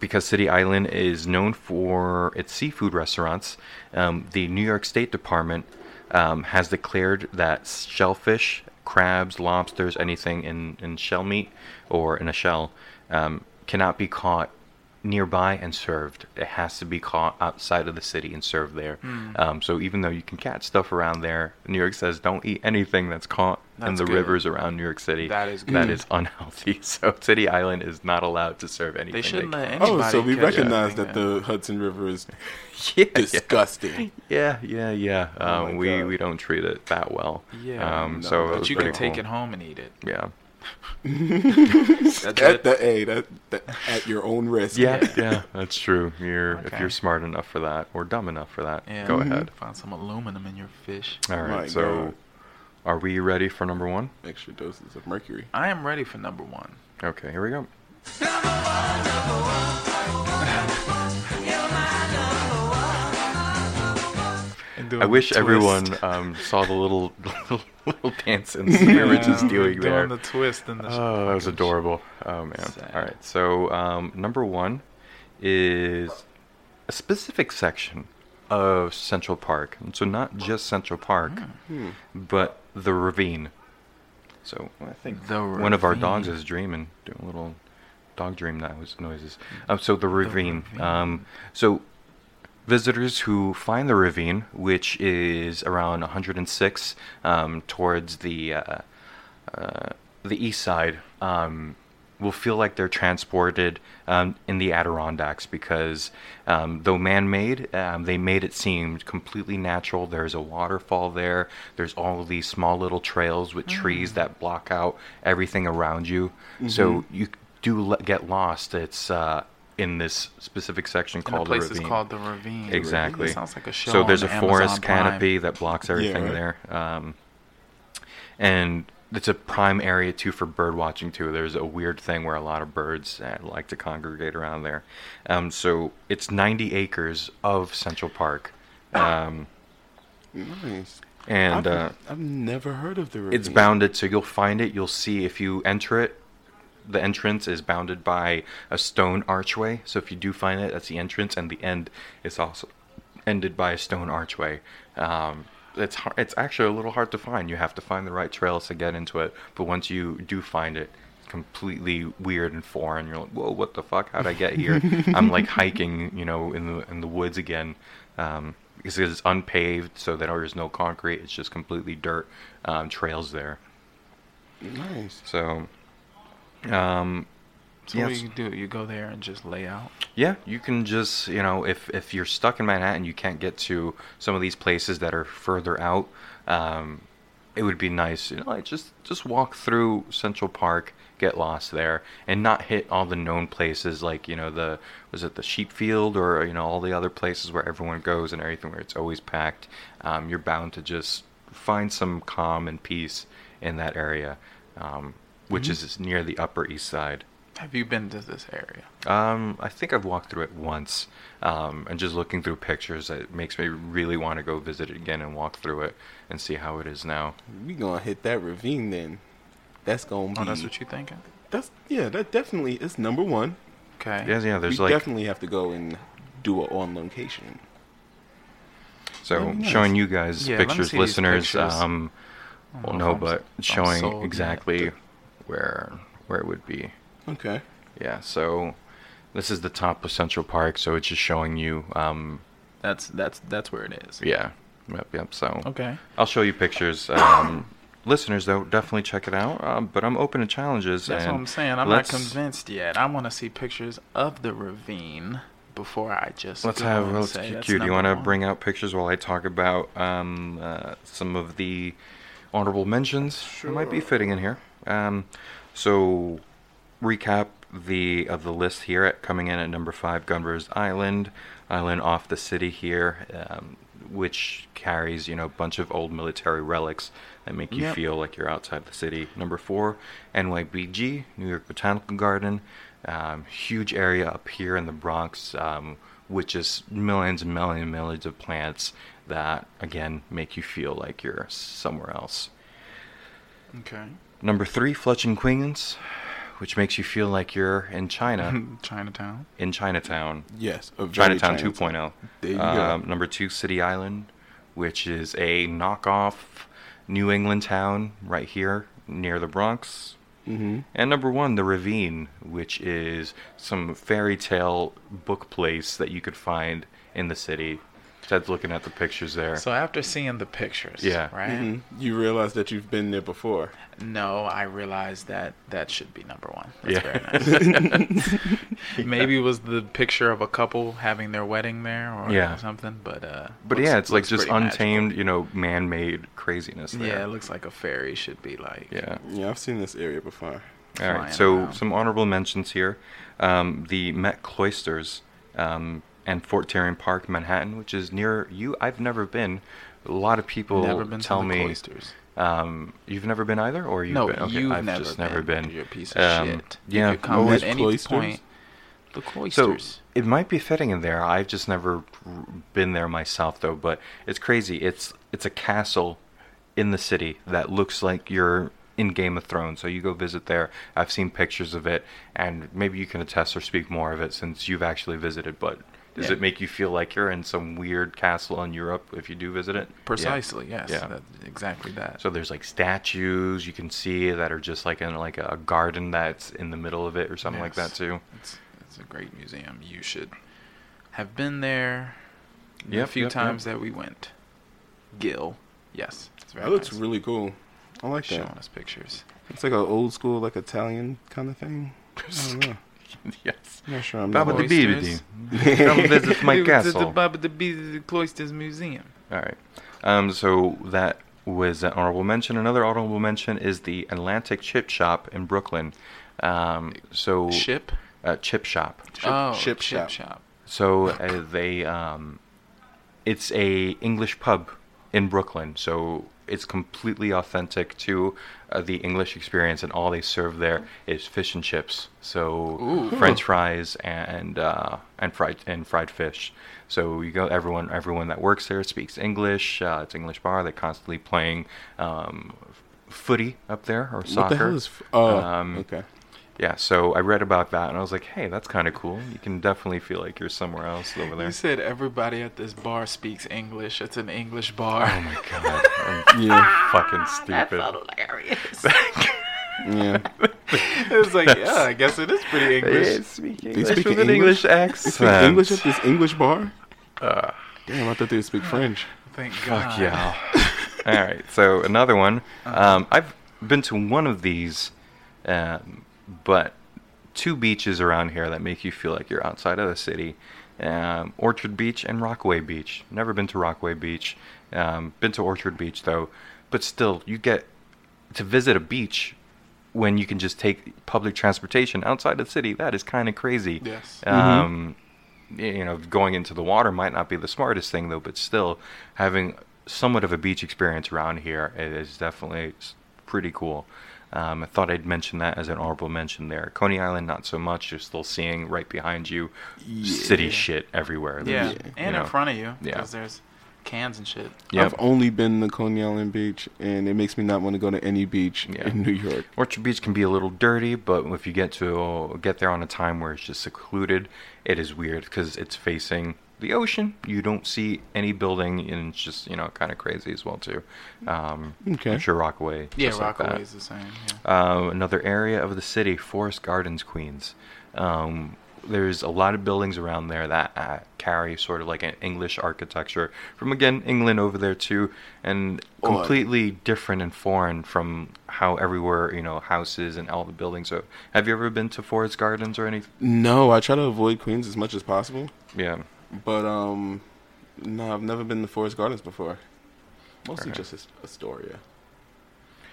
because City Island is known for its seafood restaurants, um, the New York State Department um, has declared that shellfish, crabs, lobsters, anything in in shell meat or in a shell um, cannot be caught nearby and served. It has to be caught outside of the city and served there. Hmm. Um, so even though you can catch stuff around there, New York says don't eat anything that's caught in the good. rivers around New York City. That is That good. is unhealthy. So City Island is not allowed to serve anything. They shouldn't let can. anybody. Oh, so we recognize that yeah. the Hudson River is yeah, disgusting. Yeah, yeah, yeah. Oh Um, my we God. we don't treat it that well. Yeah, Um, no, so but you pretty can take cool. it home and eat it. Yeah. That's At the a that, that at your own risk. Yeah, yeah, that's true. You're if you're smart enough for that or dumb enough for that, Yeah. go Mm-hmm. ahead. Find some aluminum in your fish. All right. My so, God. are we ready for number one? Extra doses of mercury. I am ready for number one. Okay, here we go. I wish everyone um, saw the little little, little dance and we were just doing there. the twist and the. Oh, that was adorable. Oh man. Sad. All right. So um, number one is a specific section of Central Park. And so not just Central Park, Hmm. but the ravine. So I think The one of our dogs is dreaming, doing a little dog dream noise noises. Um, so the ravine. ravine. Um, so visitors who find the ravine, which is around 106 um, towards the uh, uh, the east side, um, will feel like they're transported um, in the Adirondacks because um, though man-made, um, they made it seem completely natural. There's a waterfall there. There's all of these small little trails with trees that block out everything around you. So you do get lost. It's uh, in this specific section And the called place the is ravine. called the Ravine. Exactly. It sounds like a show. So there's a on forest Prime. canopy that blocks everything right. there, um, and it's a prime area too for bird watching too. There's a weird thing where a lot of birds uh, like to congregate around there. Um, so it's 90 acres of Central Park, um, Nice. and I've, uh, I've never heard of the Ravine. it's bounded. So you'll find it. You'll see if you enter it. The entrance is bounded by a stone archway. So if you do find it, that's the entrance, and the end is also ended by a stone archway. Um, it's har it's actually a little hard to find. You have to find the right trails to get into it. But once you do find it, it's completely weird and foreign. You're like, whoa, what the fuck? How'd I get here? I'm like hiking, you know, in the in the woods again. Um, because it's unpaved, so that there's no concrete. It's just completely dirt um, trails there. Nice. So, um, So yes. what do you do? You go there and just lay out. Yeah, you can just you know if if you're stuck in Manhattan, you can't get to some of these places that are further out. Um, it would be nice, you know, like just just walk through Central Park, get lost there, and not hit all the known places like you know the was it the sheep field or you know all the other places where everyone goes and everything where it's always packed. Um, you're bound to just find some calm and peace in that area, um, which Mhm. is near the Upper East Side. Have you been to this area? Um, I think I've walked through it once, um, and just looking through pictures, it makes me really want to go visit it again and walk through it and see how it is now. We gonna hit that ravine then. That's gonna be. Oh, that's what you thinking? That's yeah. That definitely is number one. Okay. Yeah, yeah. There's we like definitely have to go and do it on location. so nice. showing you guys Yeah, pictures, listeners. pictures. Um, well, no, but showing sold yet. exactly where where it would be. Okay. Yeah. So this is the top of Central Park, so it's just showing you. Um, That's that's that's where it is. yeah. Yep. Yep. So Okay. I'll show you pictures. Um, listeners, though, definitely check it out. Um, but I'm open to challenges. That's what I'm saying. I'm not convinced yet. I want to see pictures of the ravine before I just. Let's go have. and Let's say Q. that's Do you want to bring out pictures while I talk about um, uh, some of the honorable mentions? That might be fitting in here. Um, so, recap the of the list here. At, coming in at number five, Governor's Island, island off the city here, um, which carries you know a bunch of old military relics that make you Yep. feel like you're outside the city. Number four, NYBG, New York Botanical Garden, um, huge area up here in the Bronx, um, with just millions and millions and millions of plants that again make you feel like you're somewhere else. Okay. Number three, Flushing Queens, which makes you feel like you're in China, Chinatown. in Chinatown. Yes, a very Chinatown Chinatown. 2.0. There you um, go. Number two, City Island, which is a knockoff New England town right here near the Bronx. Mhm. And number one, The Ravine, which is some fairy tale book place that you could find in the city. Ted's looking at the pictures there. So after seeing the pictures, Yeah. right? Mhm. You realize that you've been there before. No, I realized that that should be number one. That's Yeah. very nice. Maybe it was the picture of a couple having their wedding there or Yeah. something, but uh. but looks- yeah, it's like just pretty magical. untamed, you know, man-made craziness there. Yeah, it looks like a fairy should be like. Yeah. Yeah, I've seen this area before. All flying right, so around. some honorable mentions here. Um, the Met Cloisters um, and Fort Tryon Park, Manhattan, which is near you. I've never been. A lot of people tell me. cloisters. Um, you've never been either, or you've No, been? Okay, you've I've never just been. never been. You're a piece of Um, shit. Yeah, You come at any Cloisters? point. The So it might be fitting in there. I've just never been there myself, though. But it's crazy. It's it's a castle in the city that looks like you're in Game of Thrones. So you go visit there. I've seen pictures of it, and maybe you can attest or speak more of it since you've actually visited. But does Yeah. it make you feel like you're in some weird castle in Europe if you do visit it? Yeah. Precisely, yes. Yeah. That, exactly that. So there's like statues you can see that are just like in like a garden that's in the middle of it or something like that too. It's, it's a great museum. You should have been there the Yep, few yep, times yep. that we went. Gil. Yes. It's very That looks nice. really cool. I like Showing that. us pictures. It's like an old school, like Italian kind of thing. I don't know. yes. I'm not sure. I'm Baba not the Cloisters. Bibidi. Come visit my It was at castle. The Baba the Bee- Cloisters Museum. All right. Um, so that was an honorable mention. Another honorable mention is the Atlantic Chip Shop in Brooklyn. Um, so Ship? uh, chip shop. oh, ship chip shop. shop. So uh, they, um, it's a English pub in Brooklyn. So it's completely authentic to uh, the English experience, and all they serve there is fish and chips. So Ooh. French fries and uh, and fried and fried fish. So you go. Everyone everyone that works there speaks English. Uh, it's English bar. They're constantly playing um, footy up there or soccer. What the hell is? f- Oh, Um, okay. Yeah, so I read about that and I was like, hey, that's kind of cool. You can definitely feel like you're somewhere else over there. You said everybody at this bar speaks English. It's an English bar. Oh my god, I'm Yeah, fucking stupid. That's hilarious. yeah. it was like, yeah, I guess it is pretty English. speak English speak with an English? English They accent. speak English at this English bar. Uh, Damn, I thought they would speak French. Thank God. fuck yeah. All right, so another one. Um, I've been to one of these, um, but two beaches around here that make you feel like you're outside of the city. Um, Orchard Beach and Rockaway Beach. Never been to Rockaway Beach. Um, been to Orchard Beach though, but still, you get to visit a beach when you can just take public transportation outside of the city. That is kind of crazy. Yes. Um, y- You know, going into the water might not be the smartest thing though, but still having somewhat of a beach experience around here is definitely pretty cool. Um, I thought I'd mention that as an honorable mention there. Coney Island, not so much. You're still seeing right behind you city shit everywhere. Yeah, and you in front of you Yeah. because there's cans and shit. Yep. I've only been to Coney Island Beach, and it makes me not want to go to any beach Yeah. in New York. Orchard Beach can be a little dirty, but if you get to get there on a time where it's just secluded, it is weird because it's facing the ocean. You don't see any building, and it's just you know kind of crazy as well too. Um, Okay. I'm sure Rockaway. Yeah, just like. Rockaway is the same. Yeah. Uh, another area of the city, Forest Gardens, Queens. Um, there's a lot of buildings around there that uh, carry sort of like an English architecture from again England over there too, and Odd. completely different and foreign from how everywhere you know houses and all the buildings are. Have you ever been to Forest Gardens or anything? No, I try to avoid Queens as much as possible, Yeah. But um, no, I've never been to Forest Gardens before. Mostly Okay. just Ast- Astoria.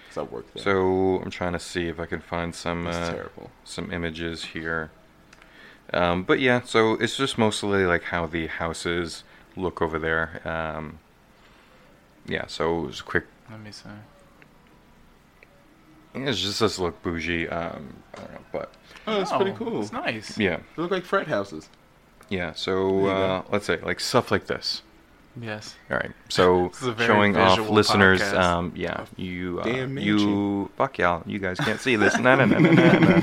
Cause I work there. So I'm trying to see if I can find some uh, terrible. some images here. Um, but yeah, so it's just mostly like how the houses look over there. Um, yeah, so it was a quick. Let me see. It's just does look bougie. Um, I don't know, but oh, it's Oh, pretty cool. It's nice. yeah, They look like frat houses. Yeah. So uh, let's say like stuff like this. Yes. All right. So This is a very showing off listeners, podcast. um, yeah, you, uh, Damn you, fuck y'all, you guys can't see this. no, no, no, no, no,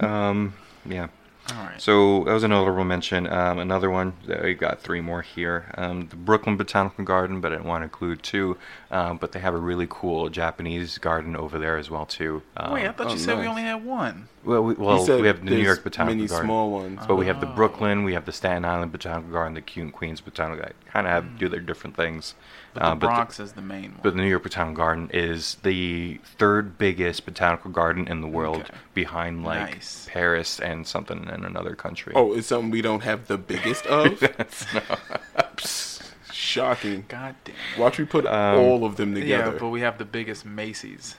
no. Um, yeah. All right. So that was an honorable mention. Um, another one, we got three more here. Um, the Brooklyn Botanical Garden, but I didn't want to include two. Um, but they have a really cool Japanese garden over there as well too. Um, Wait, I thought oh, you said we only had one. well, we, well, said we have the New York Botanical many Garden. small ones. But we have the Oh. Brooklyn, we have the Staten Island Botanical Garden, the Q- Queens Botanical Garden. Kind of have do their different things. But Uh, the but Bronx is the main one. but the New York Botanical Garden is the third biggest botanical garden in the world, Okay. behind like Nice. Paris and something in another country. Oh, it's something we don't have the biggest of. That's not- Shocking. God damn. Watch me put Um, all of them together. Yeah, but we have the biggest Macy's.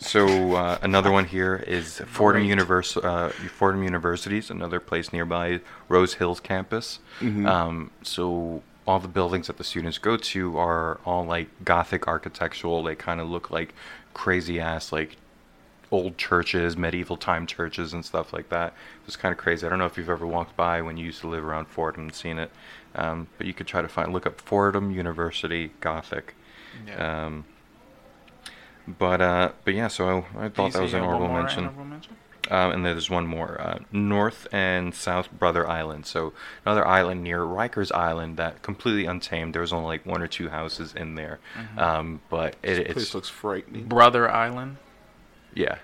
So uh, another one here is Fordham Great. Univers- uh, Fordham University's another place nearby, Rose Hills campus. Mm-hmm. Um, so all the buildings that the students go to are all like Gothic architectural. They kind of look like crazy ass like old churches, medieval time churches and stuff like that. It's kind of crazy. I don't know if you've ever walked by when you used to live around Fordham and seen it, um, but you could try to find look up Fordham University Gothic. Yeah. Um, but uh, but yeah, so I, I thought that was an honorable mention. honorable mention? Um, and there's one more, uh, North and South Brother Island. So another island near Rikers Island that completely untamed. There was only like one or two houses in there, Mm-hmm. um, but it, this place looks frightening. Brother Island. yeah.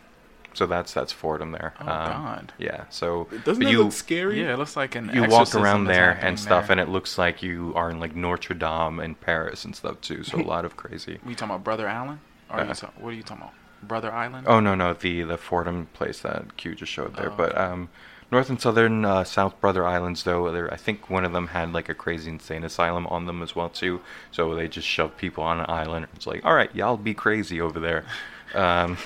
So that's that's Fordham there. Oh, um, God. Yeah. So Doesn't but that you look scary? Yeah, it looks like an you walk around there and stuff, there. and it looks like you are in like Notre Dame in Paris and stuff too. So a lot of crazy. We talking about Brother Island? Or are you Uh, ta- what are you talking about? Brother Island? Oh no no the the Fordham place that Q just showed there, Oh, but okay. um, North and Southern uh, South Brother Islands though, there I think one of them had like a crazy insane asylum on them as well too. So they just shoved people on an island. It's like all right, y'all be crazy over there. Um,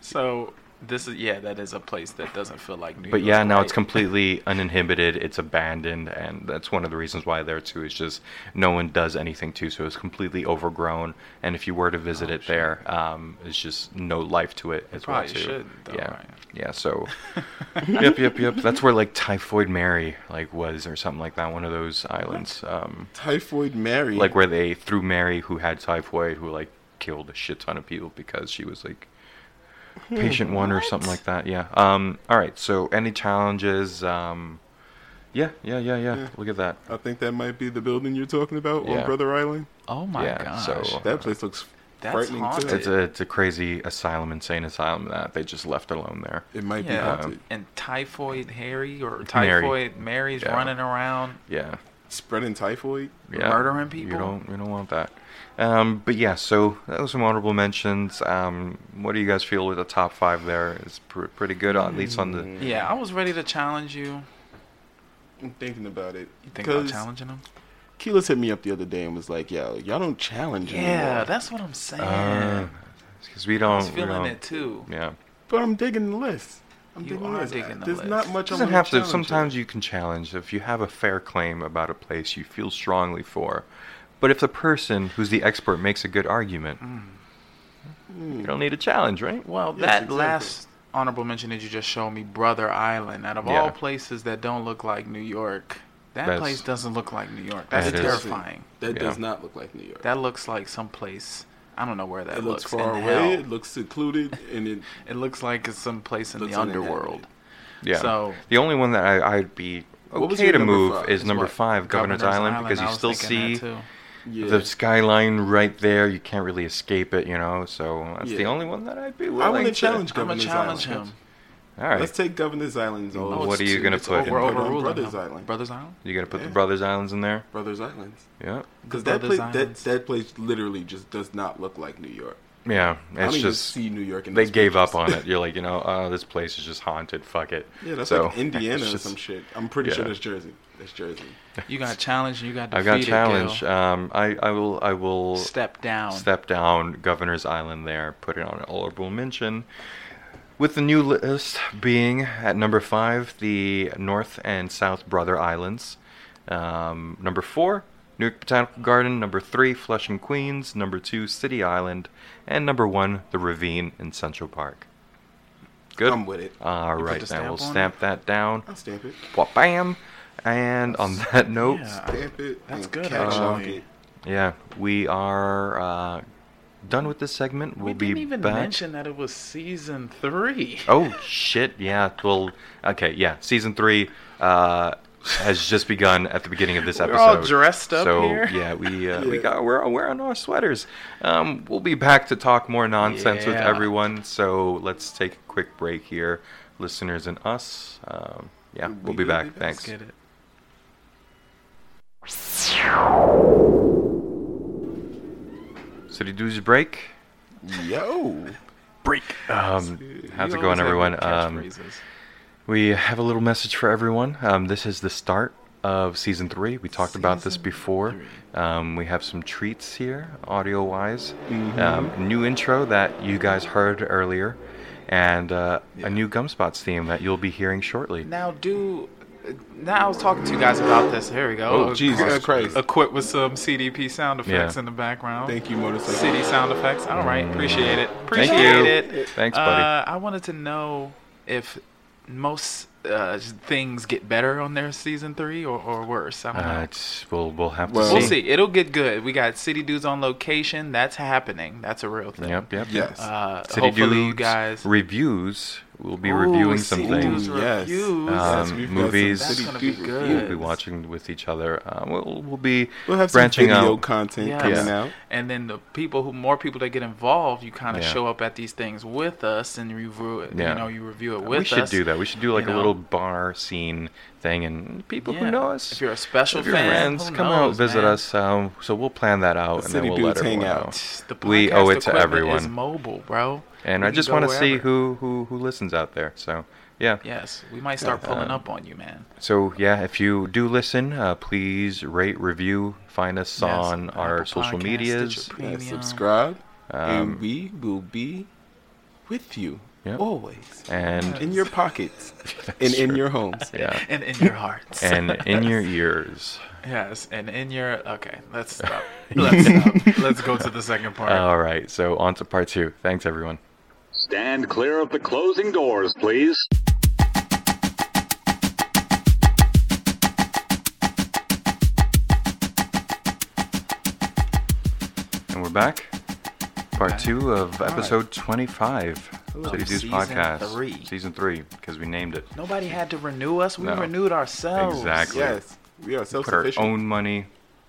So this is yeah, that is a place that doesn't feel like New York. but York. yeah, now it's completely uninhibited. It's abandoned, and that's one of the reasons why there too is just no one does anything to. So it's completely overgrown. And if you were to visit Oh, it shit. there, um, it's just no life to it as well probably too. shouldn't, though, yeah, right? yeah. So yep, yep, yep. That's where like Typhoid Mary like was or something like that. One of those islands, um, Typhoid Mary. like where they threw Mary who had typhoid, who like killed a shit ton of people because she was like patient one or something like that. Yeah. Um. All right. So any challenges? Um. Yeah. Yeah. Yeah. Yeah. Yeah. Look at that. I think that might be the building you're talking about Yeah. on Brother Island. Oh my Yeah, gosh. so- That place looks That's frightening haunted. too. It's a it's a crazy asylum, insane asylum that they just left alone there. It might be yeah, haunted. and Typhoid Harry or Mary. Typhoid Mary's Yeah. running around Yeah. Spreading typhoid. Yeah. murdering You people. don't you don't want that. Um, but yeah, so that was some honorable mentions. Um, what do you guys feel with the top five there? It's pr- pretty good, at least on the. Yeah, I was ready to challenge you. I'm thinking about it. You think about challenging them? Keyless hit me up the other day and was like, "Yo, y'all don't challenge Yeah, anymore." that's what I'm saying. Because we don't. was we feeling don't- it too. Yeah. But I'm digging the list. I'm You digging are the list. digging the There's list. not much. doesn't I'm have to. Sometimes you can challenge if you have a fair claim about a place you feel strongly for, But if the person who's the expert makes a good argument, mm. you don't need a challenge, right? Mm. Well, Yes, that exactly. last honorable mention that you just showed me, Brother Island, out of Yeah. all places that don't look like New York, that That's- place doesn't look like New York. That's It is. terrifying. That Yeah. does not look like New York. That looks like someplace. I don't know where that it looks, looks. far away. hell. It looks secluded, and it It looks like it's someplace in the underworld. Yeah. So- the only one that I, I'd be okay to move five? is Is number what? five, Governor's, Island, because you still see that too. Yeah. the skyline right there. You can't really escape it, you know. So that's the only one that I'd be I willing want to to challenge I'm gonna Governor's challenge Island. him. All right, Let's take Governor's Islands. Oh, what are you gonna put? over- We're put on Brothers him. Island. Brothers Island. you gonna put Yeah. the Brothers Islands in there? Brothers Islands. Yeah, Because that place, that that place literally just does not look like New York. yeah. I don't It's even just see New York in they those gave up on it. You're like, you know, oh, this place is just haunted. Fuck it. Yeah, that's So, like Indiana it's or some shit. I'm pretty sure yeah. that's Jersey. That's Jersey. You got challenged. You got I defeated. got challenged. Um, I, I will I will Step down. step down Governor's Island there, put it on an honorable mention. With the new list being at number five, the North and South Brother Islands. Um, number four, New York Botanical Garden. Number three, Flushing, Queens. Number two, City Island. And number one, the Ravine in Central Park. Good. I'm with it. All put right, the then we'll stamp on stamp that down. I'll stamp it. Wha- Bam. And on that note, Yeah. Stamp it. That's good, catalog actually. it. yeah, we are uh, done with this segment. We'll we be didn't even back. mention that it was season three. Oh shit! Yeah. Well, okay. Yeah. Season three uh, has just begun at the beginning of this We're episode. all dressed up so, here. yeah, we uh, we Yeah. got we're wearing our sweaters. Um, we'll be back to talk more nonsense with everyone. So let's take a quick break here, listeners and us. Um, yeah, we'll be back. be back. Thanks. Let's get it. City break. Yo. Break. Um, how's You it going, everyone? Um. We have a little message for everyone. Um, this is the start of season three. We talked about this before. Um, we have some treats here, audio wise. Mm-hmm. Um, new intro that you guys heard earlier, and uh, a new Gumspots theme that you'll be hearing shortly. Now, do now I was talking to you guys about this. Here we go. Oh, Jesus Christ. Equipped with some CDP sound effects Yeah. in the background. Thank you, motorcycle. City sound effects. All right, appreciate it. Thank Appreciate you. it. Thanks, buddy. Uh, I wanted to know if most uh, things get better on their season three or, or worse. I don't Uh, know. it's, we'll we'll have to Well- see. We'll see. It'll get good. We got City Dudes on location. That's happening. That's a real thing. Yep, yep. Yes. Uh, City hopefully, you Dudes guys. reviews. We'll be Ooh, reviewing some things. Yes. Um, Yes, we've some movies. That's gonna be good. We'll be watching with each other. Uh, we'll we'll be We'll have some branching video out. content Yes. coming Yeah. out. And then the people who more people that get involved, you kind of Yeah. show up at these things with us and review it. Yeah. You know, you review it with us. we should us. do that. We should do like you a know. little bar scene thing, and people Yeah. who know us, If you're a special if you're fan, friends, come knows, out, visit man? us. Um, so we'll plan that out, The and then we'll let hang everyone out. know. The We owe it to everyone. Is mobile, bro. And We I just want to see who, who who listens out there. So yeah. Yes, we might start pulling up on you, man. So yeah, if you do listen, uh, please rate, review, find us Yes, on our Apple social medias. Yeah, subscribe, Um, and we will be with you Yep. always and in your pockets and in your homes. yeah, And in your hearts. and in your ears. yes, and in your. Okay, let's stop. Let's stop. Let's go to the second part. All right, so on to part two. Thanks everyone. Stand clear of the closing doors, please. And we're back. Part two of episode 25. Ooh, City Dudes season Podcast. three. Season three, because we named it. Nobody had to renew us. We No. renewed ourselves. Exactly. Yes, we are Put our self-sufficient. own money.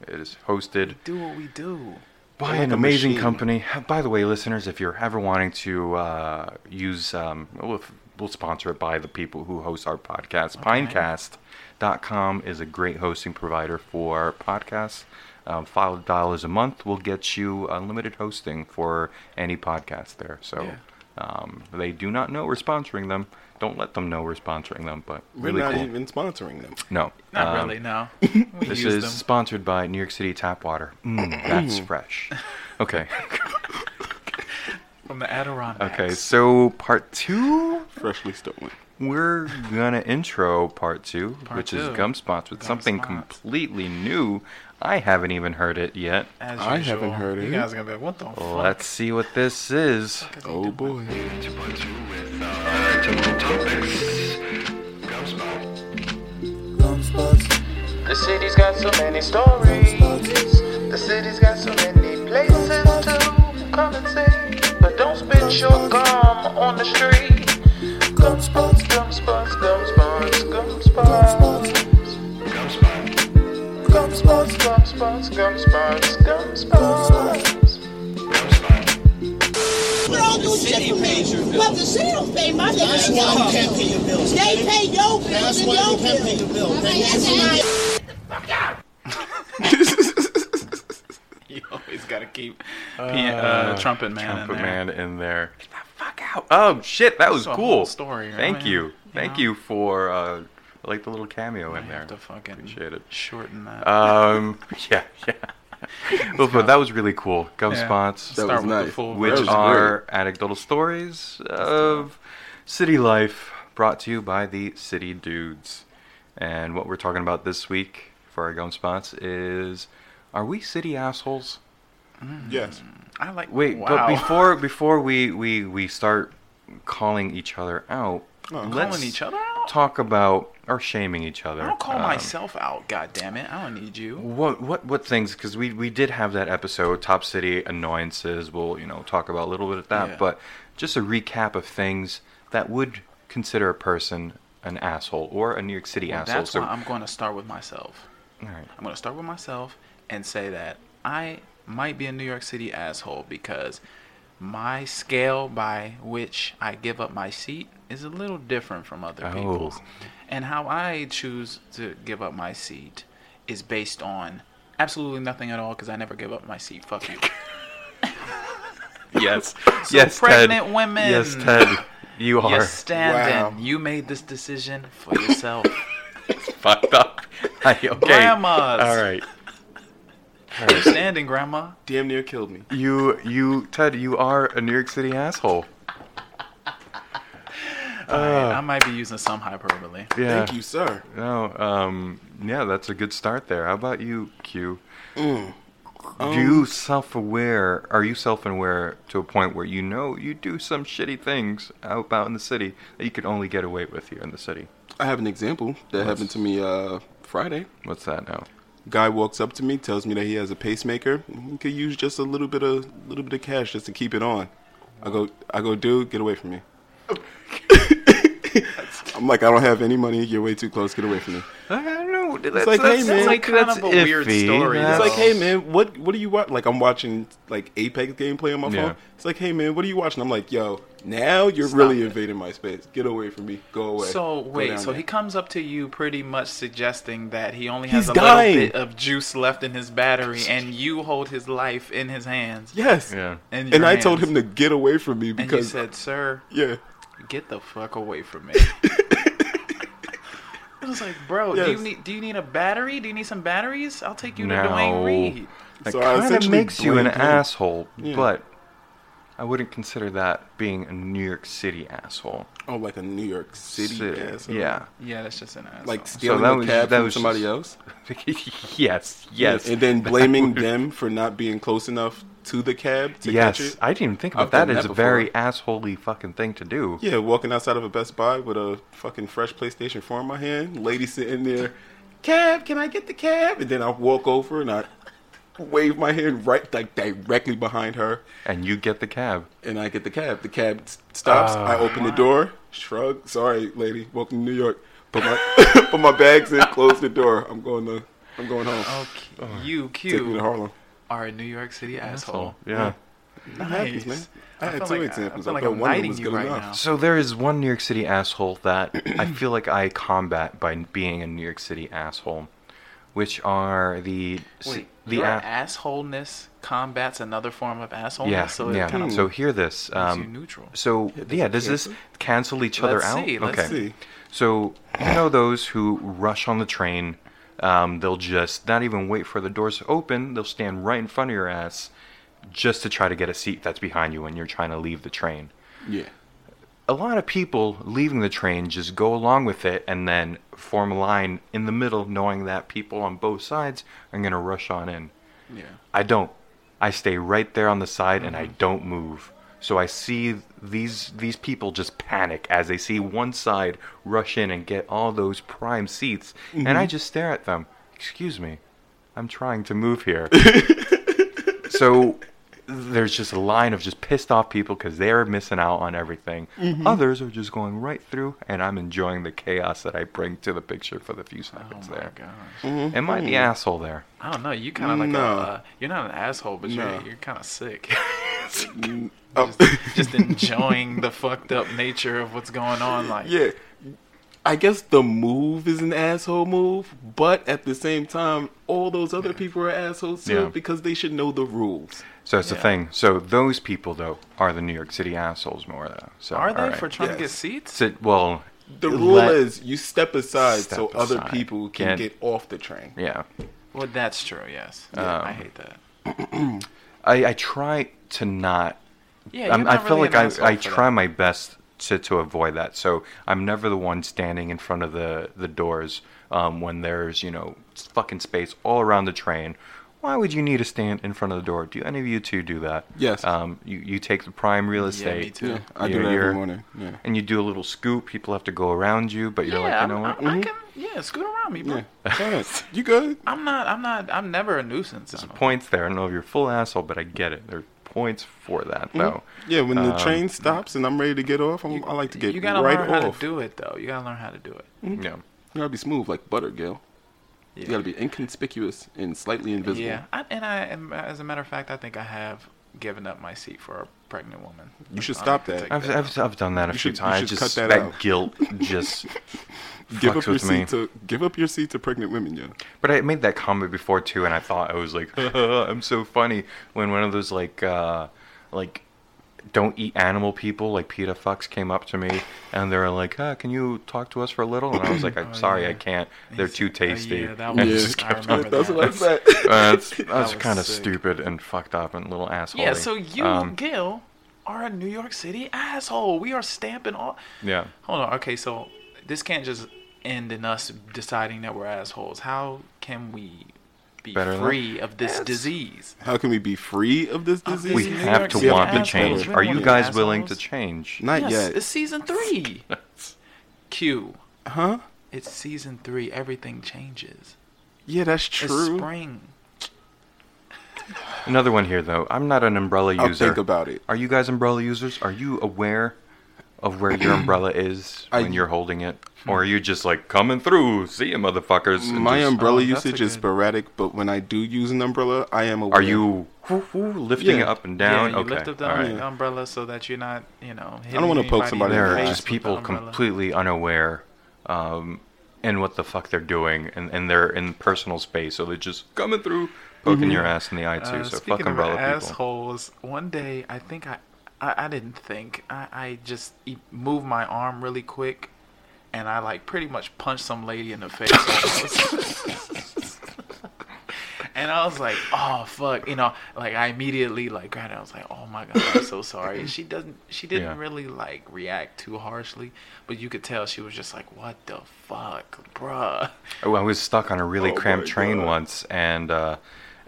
It is hosted Do what we do. by like an a amazing machine. company. By the way, listeners, if you're ever wanting to uh, use, um, we'll, we'll sponsor it by the people who host our podcast. Pinecast.com is a great hosting provider for podcasts. Um, Five dollars a month will get you unlimited hosting for any podcast there. So Yeah. um, they do not know we're sponsoring them. Don't let them know we're sponsoring them. But We're really not cool. even sponsoring them. no, Not um, really, no. We This use is them. sponsored by New York City Tap Water. Mm, that's fresh. Okay. from the Adirondacks. Okay, so part two, Freshly stolen. we're gonna intro part two, Part which is. Gum Spots with something Spots. completely new. I haven't even heard it yet. As I usual. haven't heard You it. guys are gonna be like, what the? Let's see what this is. Oh boy. The city's got so many stories. The city's got so many places to come and see. But don't spit your gum on the street. Gum spots, gum spots, gum spots, gum spots. Spots, gum spots, gum spots, gum spots. We don't do shit for the city don't pay my That's why you can't pay your bills. They pay your bills That's why you can't pay your bills. That's You always gotta keep P- uh, trumpet man Trumpet in there. man in there. Get the fuck out. Oh shit, that was cool. story, right? Thank you. Thank know? you for uh like the little cameo in there. have to fucking Appreciate it. shorten that. Um yeah, yeah. well, but that was really cool. Gum Yeah. spots, That Start was with the nice. full which That was are anecdotal stories of city life brought to you by the City Dudes. And what we're talking about this week for our gum spots is are we city assholes? Yes. I like. Wait, wow. but before before we, we, we start calling each other out, Oh. let's calling each other out. talk about or shaming each other. I don't call Um, myself out. God damn it! I don't need you. What what what things? Because we we did have that episode, top city annoyances. We'll you know talk about a little bit of that, Yeah. but just a recap of things that would consider a person an asshole or a New York City Well, asshole. that's so, why I'm going to start with myself. all right. I'm going to start with myself and say that I might be a New York City asshole because my scale by which I give up my seat is a little different from other Oh. people's. And how I choose to give up my seat is based on absolutely nothing at all because I never give up my seat. Fuck you. Yes, So yes, pregnant Ted. women. Yes, Ted, you are You're standing. Wow. You made this decision for yourself. fucked up. Hi, okay. Grandmas. All right. You're standing, Grandma. Damn near killed me. You you Ted, you are a New York City asshole. Alright, I might be using some hyperbole. Yeah. Thank you, sir. No, um, yeah, that's a good start there. How about you, Q? Mm. Do you self-aware? Are you self-aware to a point where you know you do some shitty things out out in the city that you could only get away with here in the city? I have an example that What's- happened to me uh, Friday. What's that now? Guy walks up to me, tells me that he has a pacemaker. He could use just a little bit of little bit of cash just to keep it on. I go, I go, dude, get away from me. I'm like, I don't have any money. You're way too close. Get away from me. I don't know. It's like, hey man, like kind of a weird story, It's like, hey man, what what are you watching? Like I'm watching like Apex gameplay on my phone. It's like, hey man, what are you watching? I'm like, yo, now you're Stop really it. invading my space. Get away from me. Go away. So wait, so there. he comes up to you pretty much suggesting that he only has He's a dying. little bit of juice left in his battery, and you hold his life in his hands. yes. Yeah. In And your I told him to get away from me and you because said, "Sir, yeah. Get the fuck away from me." I was like, "Bro, do you need do you need a battery? Do you need some batteries? I'll take you to No. Duane Reade." That So kind of makes you an him. asshole, Yeah. but I wouldn't consider that being a New York City asshole. Oh, like a New York City. City, asshole. yeah. Yeah, that's just an asshole. Like stealing that a was- cab that from was somebody just- else. yes, yes. And then blaming would- them for not being close enough to the cab to Yes, catch it. I didn't even think about I've that. That a very assholey fucking thing to do. Yeah, walking outside of a Best Buy with a fucking fresh PlayStation 4 in my hand, lady sitting there, cab, can I get the cab? And then I walk over and I wave my hand right like directly behind her, And you get the cab. and I get the cab. The cab stops. I ah. open the door, shrug, sorry, lady, welcome to New York. Put my put my bags in, close the door. I'm going to I'm going home. Okay, you Take me to Harlem. Are a New York City asshole. Yeah. It happens, man. I, had two like- examples. I feel like I'm one of them knighting was you good right enough. now. So there is one New York City asshole that I feel like I combat by being a New York City asshole, which are the Wait, the your a- assholeness combats another form of assholeness. yeah so yeah. kind of So hear this. Um, neutral. So yeah, does this cancel each other Let's out? see, let's okay. see. So you know those who rush on the train, um, they'll just not even wait for the doors to open. They'll stand right in front of your ass, just to try to get a seat that's behind you when you're trying to leave the train. Yeah. a lot of people leaving the train just go along with it and then form a line in the middle, knowing that people on both sides are going to rush on in. Yeah. I don't. I stay right there on the side and I Mm-hmm. don't move. So I see these these people just panic as they see one side rush in and get all those prime seats, and I Mhm. just stare at them. Excuse me, I'm trying to move here. so there's just a line of just pissed off people because they're missing out on everything. Mhm. Others are just going right through, and I'm enjoying the chaos that I bring to the picture for the few seconds there. Mhm. Am I the asshole there? I don't know. You kind of like No. a, uh, you're not an asshole, but No. you're you're kind of sick. Oh. just enjoying the fucked up nature of what's going on. Like, Yeah. I guess the move is an asshole move, but at the same time, all those other people are assholes too Yeah. because they should know the rules. So it's the thing. So those people though are the New York City assholes more though. So Are they alright. for trying to get seats? So, well, The rule is you step aside Step so other people can Can't- get off the train. Yeah. well, that's true. Yes, yeah, I Um, hate that. I, I try to not. Yeah, you're I'm, I feel really like an I, I try that. my best to, to avoid that. So I'm never the one standing in front of the, the doors um, when there's, you know, fucking space all around the train. Why would you need to stand in front of the door? Do any of you two do that? Yes. Um, you, you take the prime real estate. Yeah, me estate. too. Yeah, I do that every morning, yeah. And you do a little scoop. People have to go around you, but you're yeah, like, you know I'm- what? I, I can. Yeah, scoot around me, bro. you good? I'm not. I'm not. I'm never a nuisance. There's points there. I don't know if you're full asshole, but I get it. There are points for that, Mhm. though. Yeah, when the Um, train stops and I'm ready to get off, I'm, I like to get You gotta right learn how off. to do it, though. You gotta learn how to do it. Mhm. Yeah. You gotta be smooth like butter, Gil. You gotta be inconspicuous and slightly invisible. Yeah, I, and I, and as a matter of fact, I think I have given up my seat for a pregnant woman. You should stop that. I've, I've, I've done that a You few should- you times. should just cut that out. guilt just Give fucks up your with me. seat to give up your seat to pregnant women, yeah. But I made that comment before too, and I thought I was like, I'm so funny when one of those like, uh, like, don't eat animal people like PETA fucks came up to me and they're like, ah, can you talk to us for a little? And I was like, I'm Oh, sorry, yeah. I can't. They're too tasty. yeah, that was- just I remember on- That's that. what I said. Uh, that's, That that's kind of stupid and fucked up and little asshole. Yeah, so you, Um, Gil, are a New York City asshole. We are stamping all. yeah. Hold on. Okay, so this can't just end in us deciding that we're assholes. How can we be Better than- free of this Yes. disease? How can we be free of this Of disease? We have to City want to change. Are you wanna be guys willing to change? Not yes, yet. It's season three. Q. Huh? It's season three. Everything changes. Yeah, that's true. It's true. spring. Another one here, though. I'm not an umbrella user. I'll user. think about it. Are you guys umbrella users? Are you aware of where your umbrella is I- when you're holding it? Or are you just like coming through? See you, motherfuckers. My just- umbrella Oh, that's a usage is good- sporadic, but when I do use an umbrella, I am aware. Are you whoo, whoo, lifting Yeah. it up and down? Yeah, you okay. lift up the all right. um- umbrella so that you're not, you know. I don't wanna poke somebody in There are just people completely unaware um, in what the fuck they're doing, and, and they're in personal space, so they're just coming through, poking your ass in the eye too. Uh, so speaking fuck of umbrella people. assholes, one day I think I, I, I didn't think. I, I just e- moved my arm really quick, and I like pretty much punched some lady in the face. and I was like, oh fuck, you know, like I immediately like granted I was like, oh my god, I'm so sorry. And she doesn't, she didn't Yeah. really like react too harshly, but you could tell she was just like, what the fuck, bruh. Oh, I was stuck on a really Oh cramped train God. once, and uh,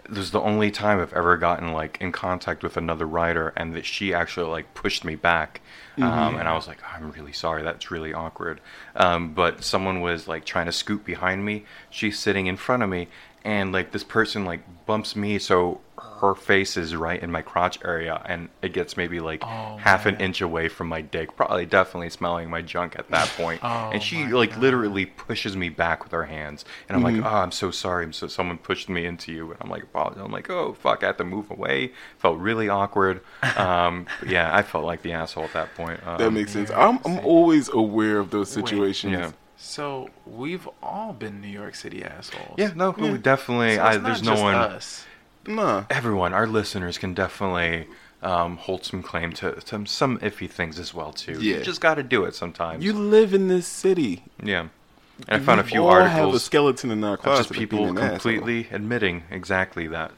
this was the only time I've ever gotten like in contact with another rider, and that she actually like pushed me back, um, Mm-hmm. and I was like, I'm really sorry, that's really awkward. Um, but someone was like trying to scoot behind me. She's sitting in front of me, and like this person like bumps me, so her face is right in my crotch area, and it gets maybe like Oh, half an inch away from my dick, probably definitely smelling my junk at that point. Oh, and she like God. literally pushes me back with her hands, and I'm Mhm. like, "Oh, I'm so sorry. I'm so someone pushed me into you." And I'm like, apologize. I'm like, "Oh, fuck!" I had to move away. Felt really awkward. Um, yeah, I felt like the asshole at that point. Um, That makes sense. I'm I'm always aware of those Wait. situations. Yeah. So we've all been New York City assholes. Yeah, no, Yeah. we definitely. So I, it's not there's no just one. Us. Nah. Everyone, our listeners can definitely um, hold some claim to some some iffy things as well too. Yeah. You just got to do it sometimes. You live in this city. yeah. And I found a few all articles. have a skeleton in our of closet. just people being an asshole. completely admitting exactly that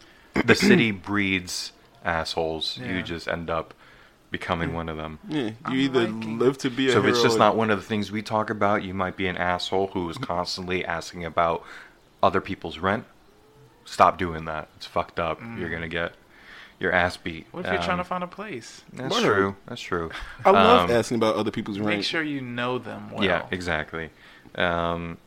the city breeds assholes. Yeah. You just end up becoming one of them. Yeah, you I'm either liking- live to be a So if hero. it's just not one of the things we talk about, you might be an asshole who is constantly asking about other people's rent. Stop doing that. It's fucked up. You're gonna get your ass beat. What if you're trying to Um, find a place? That's Word. true. That's true. I love Um, asking about other people's rent. Make sure you know them well. Yeah, exactly. Um,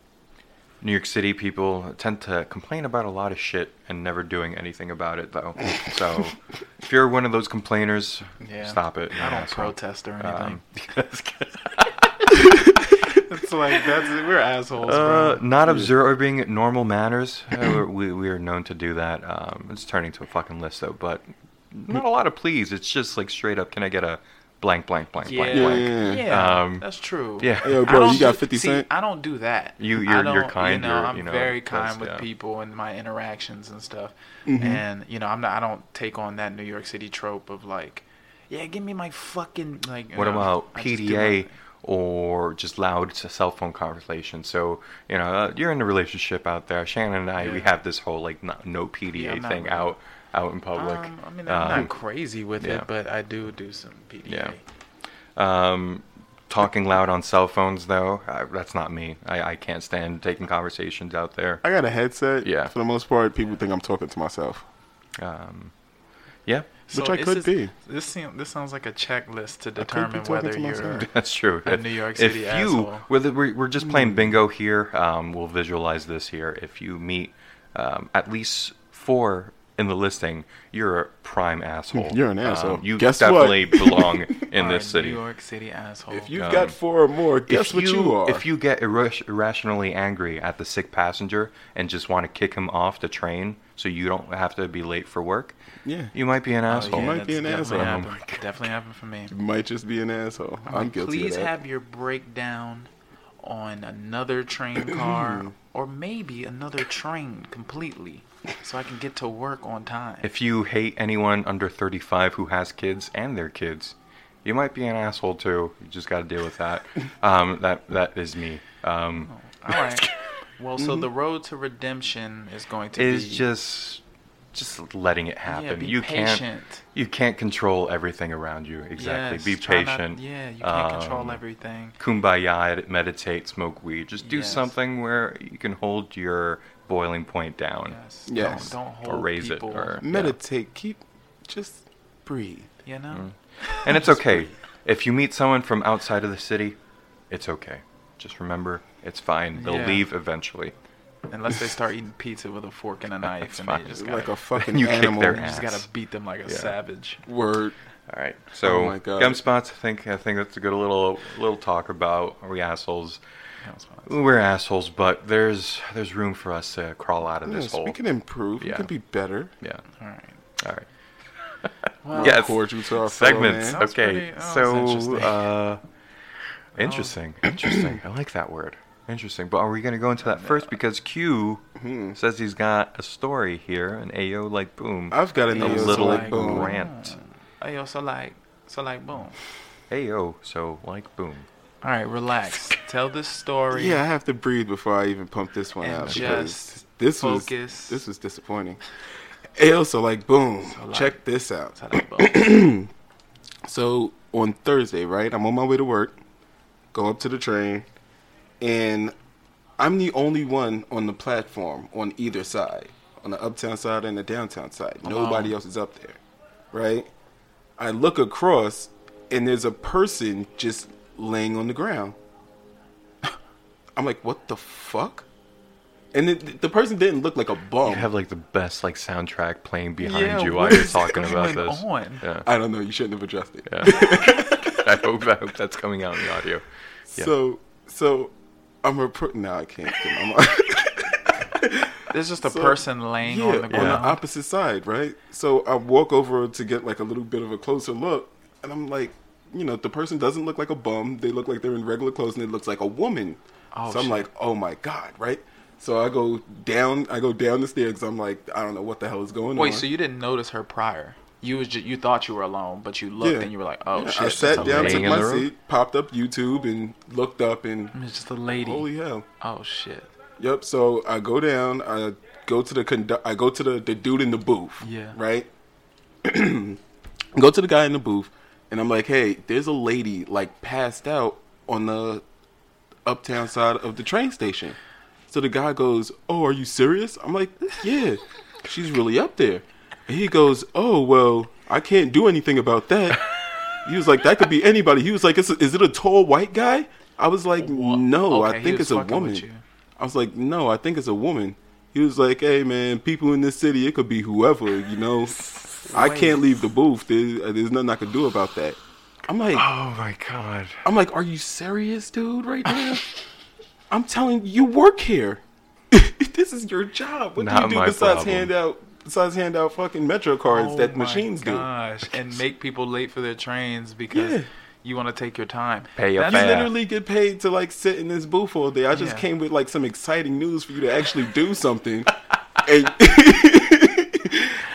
New York City people tend to complain about a lot of shit and never doing anything about it, though. so if you're one of those complainers, Yeah. stop it. I don't asshole. protest or anything. It's like that's we're assholes, Uh, bro. not observing normal manners. Uh, we're- we we are known to do that. Um, it's turning to a fucking list though, but not a lot of please. It's just like straight up. Can I get a blank, blank, blank, Yeah, blank, Yeah. blank? yeah, Um, that's true. yeah. Yo, bro, you got 50 see, Cent? I don't do that. You you're, you're don't- kind, You know, you're- I'm you know, very kind with yeah. people in my interactions and stuff. Mm-hmm. And you know, I'm not. I don't take on that New York City trope of like, yeah, give me my fucking like. What know, about I just do PDA my- or just loud cell phone conversation? So you know, uh, you're in a relationship out there. Shannon and I, we have this whole like no, no PDA Yeah, not thing really- out out in public. Um, I mean, I'm Um, not crazy with yeah. it, but I do do some PDA. Yeah. Um, talking loud on cell phones, though, uh, that's not me. I, I can't stand taking conversations out there. I got a headset. Yeah. For the most part, people think I'm talking to myself. Um, yeah, Which I could this, be. This seem, this sounds like a checklist to determine whether to you're. that's true. A If- New York if City you, asshole. whether we're, we're just playing bingo here, um, we'll visualize this here. If you meet um, at least four in the listing, you're a prime asshole. You're an asshole. Um, you Guess what? definitely belong in this city. New York City asshole. If you've Um, got four or more, guess if what you, are. If you get irras- irrationally angry at the sick passenger and just want to kick him off the train so you don't have to be late for work, yeah, you might be an Oh, asshole. You might be an definitely asshole. Happened. Oh. Definitely happened for me. you might just be an asshole. I'm, guilty Please of that. have your breakdown on another train car or maybe another train completely so I can get to work on time. If you hate anyone under 35 who has kids and their kids, you might be an asshole too. You just got to deal with that. Um, that that is me. Um, All right. Well, so the road to redemption is going to is be just just letting it happen. be you can't patient. you can't control everything around you. Exactly. Yes, be try not- patient. yeah, you can't control Um, everything. kumbaya, meditate, smoke weed. Just do Yes. something where you can hold your boiling point down. Yes. Yes. Don't, don't Or hold raise it, or- Meditate. Keep. Just breathe. You know? Mm. And it's okay. If you meet someone from outside of the city, it's okay. Just remember, it's fine. They'll Yeah. leave eventually. Unless they start eating pizza with a fork and a knife, That's and fine. they just Like gotta, a fucking You kick animal. their you just gotta beat them like a Yeah. savage. Word. All right. So, Oh gum spots. I think I think that's a good little little talk about are we assholes. We're assholes, but there's there's room for us to crawl out of this hole. we can improve. We can be better. Yeah. All right. All right. Well, yes. cordial to our fellow segments. man. Okay. pretty- that was so, interesting. uh, interesting. Interesting. I like that word. Interesting. But are we going to go into that first? Because Q Hmm. says he's got a story here, an AO like boom. I've got an a AO so little like boom. rant. Hey, yo, so like, so like, boom. AO, so like boom. All right, relax. Tell this story. Yeah, I have to breathe before I even pump this one And out because this focus. was this was disappointing. Ayo, so like boom. check this out. So like, boom. So on Thursday, right? I'm on my way to work. Go up to the train, and I'm the only one on the platform on either side, on the uptown side and the downtown side. Nobody else is up there, right? I look across, and there's a person just laying on the ground. I'm like, what the fuck? And it, the person didn't look like a bum. You have like the best like soundtrack playing behind Yeah, you while you're talking about going this. on? Yeah. I don't know. You shouldn't have addressed it. yeah. I hope I hope that's coming out in the audio. Yeah. So, so I'm a pro- now I can't. I'm There's just a So, person laying yeah, on the ground. on the opposite side, right? So I walk over to get like a little bit of a closer look, and I'm like, you know, the person doesn't look like a bum. They look like they're in regular clothes, and it looks like a woman. Oh, so I'm shit. like, oh my god, right? So I go down. I go down the stairs. I'm like, I don't know what the hell is going on. Wait, so you didn't notice her prior? You was just, you thought you were alone, but you looked Yeah. and you were like, oh Yeah, shit. I sat down, took in my seat, popped up YouTube, and looked up, and It's just a lady. holy hell. Oh shit. Yep. So I go down. I go to the condu- I go to the, the dude in the booth. Yeah. Right. go to the guy in the booth, and I'm like, hey, there's a lady like passed out on the uptown side of the train station. So the guy goes, "Oh, are you serious?" I'm like, "Yeah, she's really up there." And he goes, "Oh, well, I can't do anything about that." He was like, "That could be anybody." He was like, "Is it- is it a tall white guy?" I was like, "No, Okay, I think it's a woman." I was like, "No, I think it's a woman." He was like, "Hey, man, people in this city, it could be whoever, you know. I can't leave the booth. There's, uh, there's nothing I can do about that." I'm like, Oh my god. I'm like, are you serious, dude? Right now? I'm telling you, you work here. this is your job. What Not do you do besides problem. hand out besides hand out fucking metro cards Oh that my machines gosh, and make people late for their trains because Yeah. You want to take your time. Pay your? That's fare. literally get paid to like sit in this booth all day. I just Yeah. came with like some exciting news for you to actually do something, and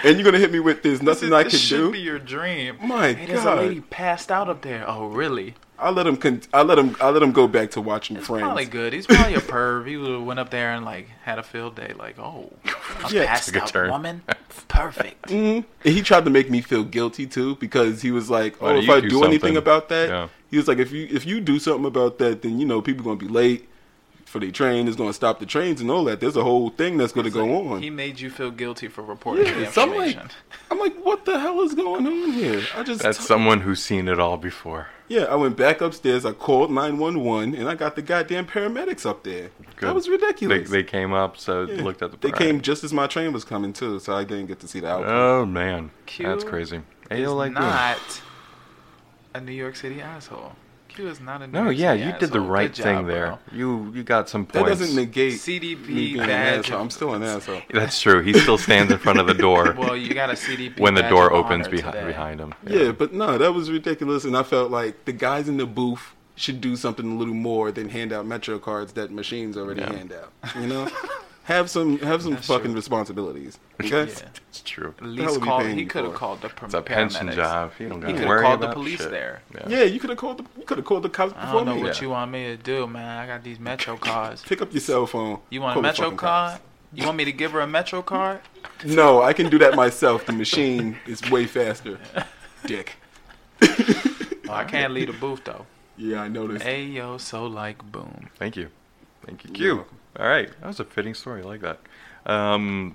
and you're gonna hit me with this nothing I this can should do. be your dream. My hey, there's a lady passed out up there. Oh, really? I let him. Con- I let him. I let him go back to watching It's Friends. probably good. He's probably a perv. He went up there and like had a field day. Like, oh, a Yeah. passed a out turn. woman, perfect. hmm And he tried to make me feel guilty too because he was like, "Oh, don't if you I do do, anything about that," Yeah. he was like, "If you if you do something about that, then you know people gonna be late for the train. is gonna stop the trains and all that. There's a whole thing that's gonna go like, on." He made you feel guilty for reporting the yeah, so I'm like, information. I'm like, what the hell is going on here? I just That's someone who's seen it all before. yeah. I went back upstairs. I called nine one one, and I got the goddamn paramedics up there. Good. That was ridiculous. they came up, so Yeah. looked at the. They came just as my train was coming too, so I didn't get to see the outcome. Oh man, Q that's crazy. Is Ayo like boom. not a New York City asshole. Q is not a No, yeah, City you did the right Good thing job, there. bro. You you got some that points. doesn't negate CDP me being an badge asshole. I'm still an asshole. That's true. He still stands in front of the door Well, you got a CDP when the badge door of opens honor behi- today. behind him. Yeah, but no, that was ridiculous, and I felt like the guys in the booth should do something a little more than hand out metro cards that machines already Yeah. hand out. You know, have some have some That's fucking true. responsibilities. Okay, Yeah. It's true. At least call. He could have called the It's a pension job. You don't He got to could have worry called the about police shit. there. yeah, you could have called the you could have called the cops I don't know me. what you want me to do, man. I got these Metro cards. Pick up your cell phone. You want a Metro card? cops. You want me to give her a Metro card? No, I can do that myself. The machine is way faster. Dick. Oh, I can't leave the booth though. Yeah, I noticed. Hey yo, so like boom. Thank you. Thank you. You're Q. welcome. All right. That was a fitting story. I like that. Um,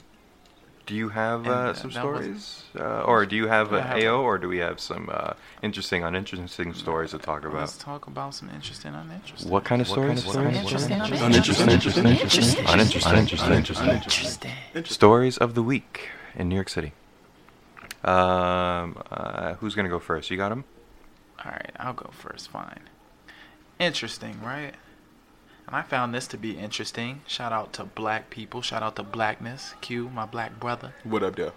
do you have And, uh, uh, some stories? Uh, or do you have I uh, AO, or do we have some uh, interesting, uninteresting stories to talk about? Let's talk about some interesting, uninteresting. What kind of stories? Uninteresting, Uninteresting, uninteresting, uninteresting, uninteresting, uninteresting, uninteresting. Stories of the week in New York City. Um, uh, who's gonna go first? You got him. All right, I'll go first. Fine. Interesting, right? I found this to be interesting. Shout out to black people. Shout out to blackness. Q, my black brother. What up, there?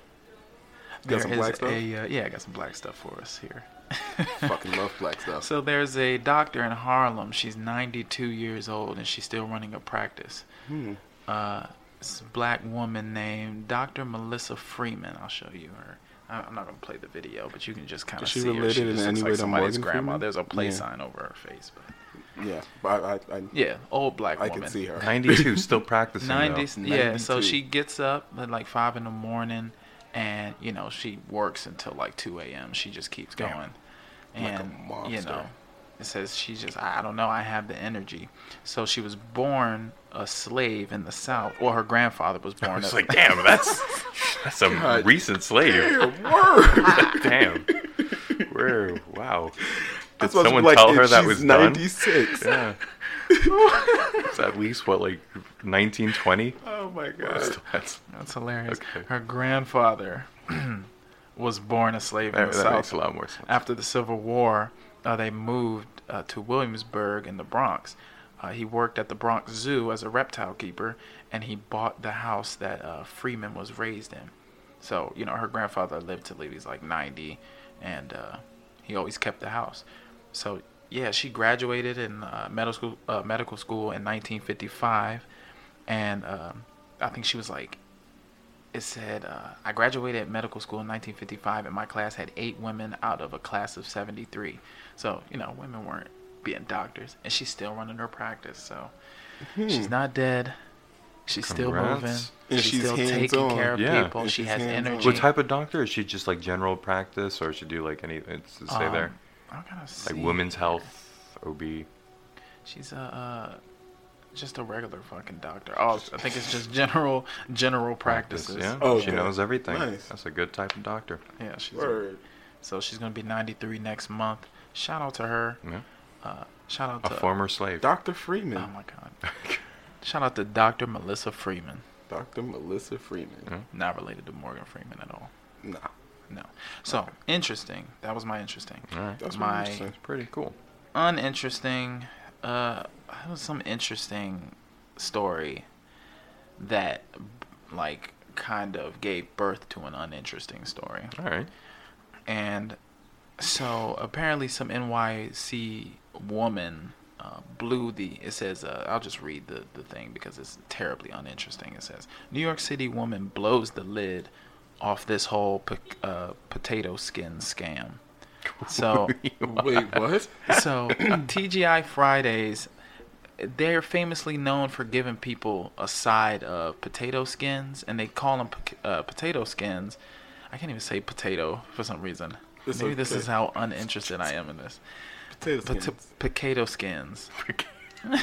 There Got some black stuff? a uh, yeah, I got some black stuff for us here. Fucking love black stuff. So there's a doctor in Harlem. She's 92 years old and she's still running a practice. Hmm. Uh, this black woman named Dr. Melissa Freeman. I'll show you her. I'm not gonna play the video, but you can just kind of see her. related She in just any looks way like to somebody's grandma. Freeman? There's a play Yeah. sign over her face, but Yeah, I, I, I yeah, old black woman. I woman. can see her. 92, still practicing. though. 90, yeah. So 92. she gets up at like five in the morning, and you know she works until like 2 a.m. She just keeps Damn. going, Like a and you know, it says she just I I don't know I have the energy. So she was born a slave in the South, or her grandfather was born. was a, like, damn, that's that's a God. recent slave. Word. Damn. Where? Wow. I Did was someone like, tell if her that she's was done? 96. Yeah. it's at least what, like 1920? oh my god, That's, that's hilarious. Okay. Her grandfather was born a slave in that, the that South. makes a lot more sense. after the Civil War, uh, they moved uh, to Williamsbridge in the Bronx. Uh, he worked at the Bronx Zoo as a reptile keeper, and he bought the house that uh, Freeman was raised in. So, you know, her grandfather lived to he was like 90, and uh, he always kept the house. So, yeah, she graduated in uh, medical school, uh, medical school in 1955, and um, I think she was like it said uh, I graduated medical school in 1955, and my class had eight women out of a class of 73. So you know, women weren't being doctors, and she's still running her practice. So she's not dead. She's still moving. And she's, she's still taking hands-on. care of Yeah. people. And she has hands-on. energy. What type of doctor? Is she just like general practice or she do like any, it's to stay Um, there? I gotta see. Like women's health, OB. She's a uh, just a regular fucking doctor. Oh, I think it's just general general practices. Yeah, Oh, she knows everything. Nice. That's a good type of doctor. Yeah, she's Word. so she's gonna be 93 next month. Shout out to her. Yeah. Uh, shout out A to former slave. Dr. Freeman. Oh my god. shout out to Dr. Melissa Freeman. Dr. Melissa Freeman. Not related to Morgan Freeman at all. Nah. No. So interesting. That was my interesting. All right. That's my really interesting. Pretty cool. uninteresting. Uh, that was some interesting story that, like, kind of gave birth to an uninteresting story. All right. And so apparently, some NYC woman uh, blew the. It says, uh, I'll just read the, the thing because it's terribly uninteresting. It says, New York City woman blows the lid off this whole po- uh, potato skin scam. So Wait, what? so TGI Fridays, they're famously known for giving people a side of potato skins, and they call them uh, potato skins. I can't even say potato for some reason. It's Maybe this is how uninterested I am in this. Potato Pot- skins. potato skins.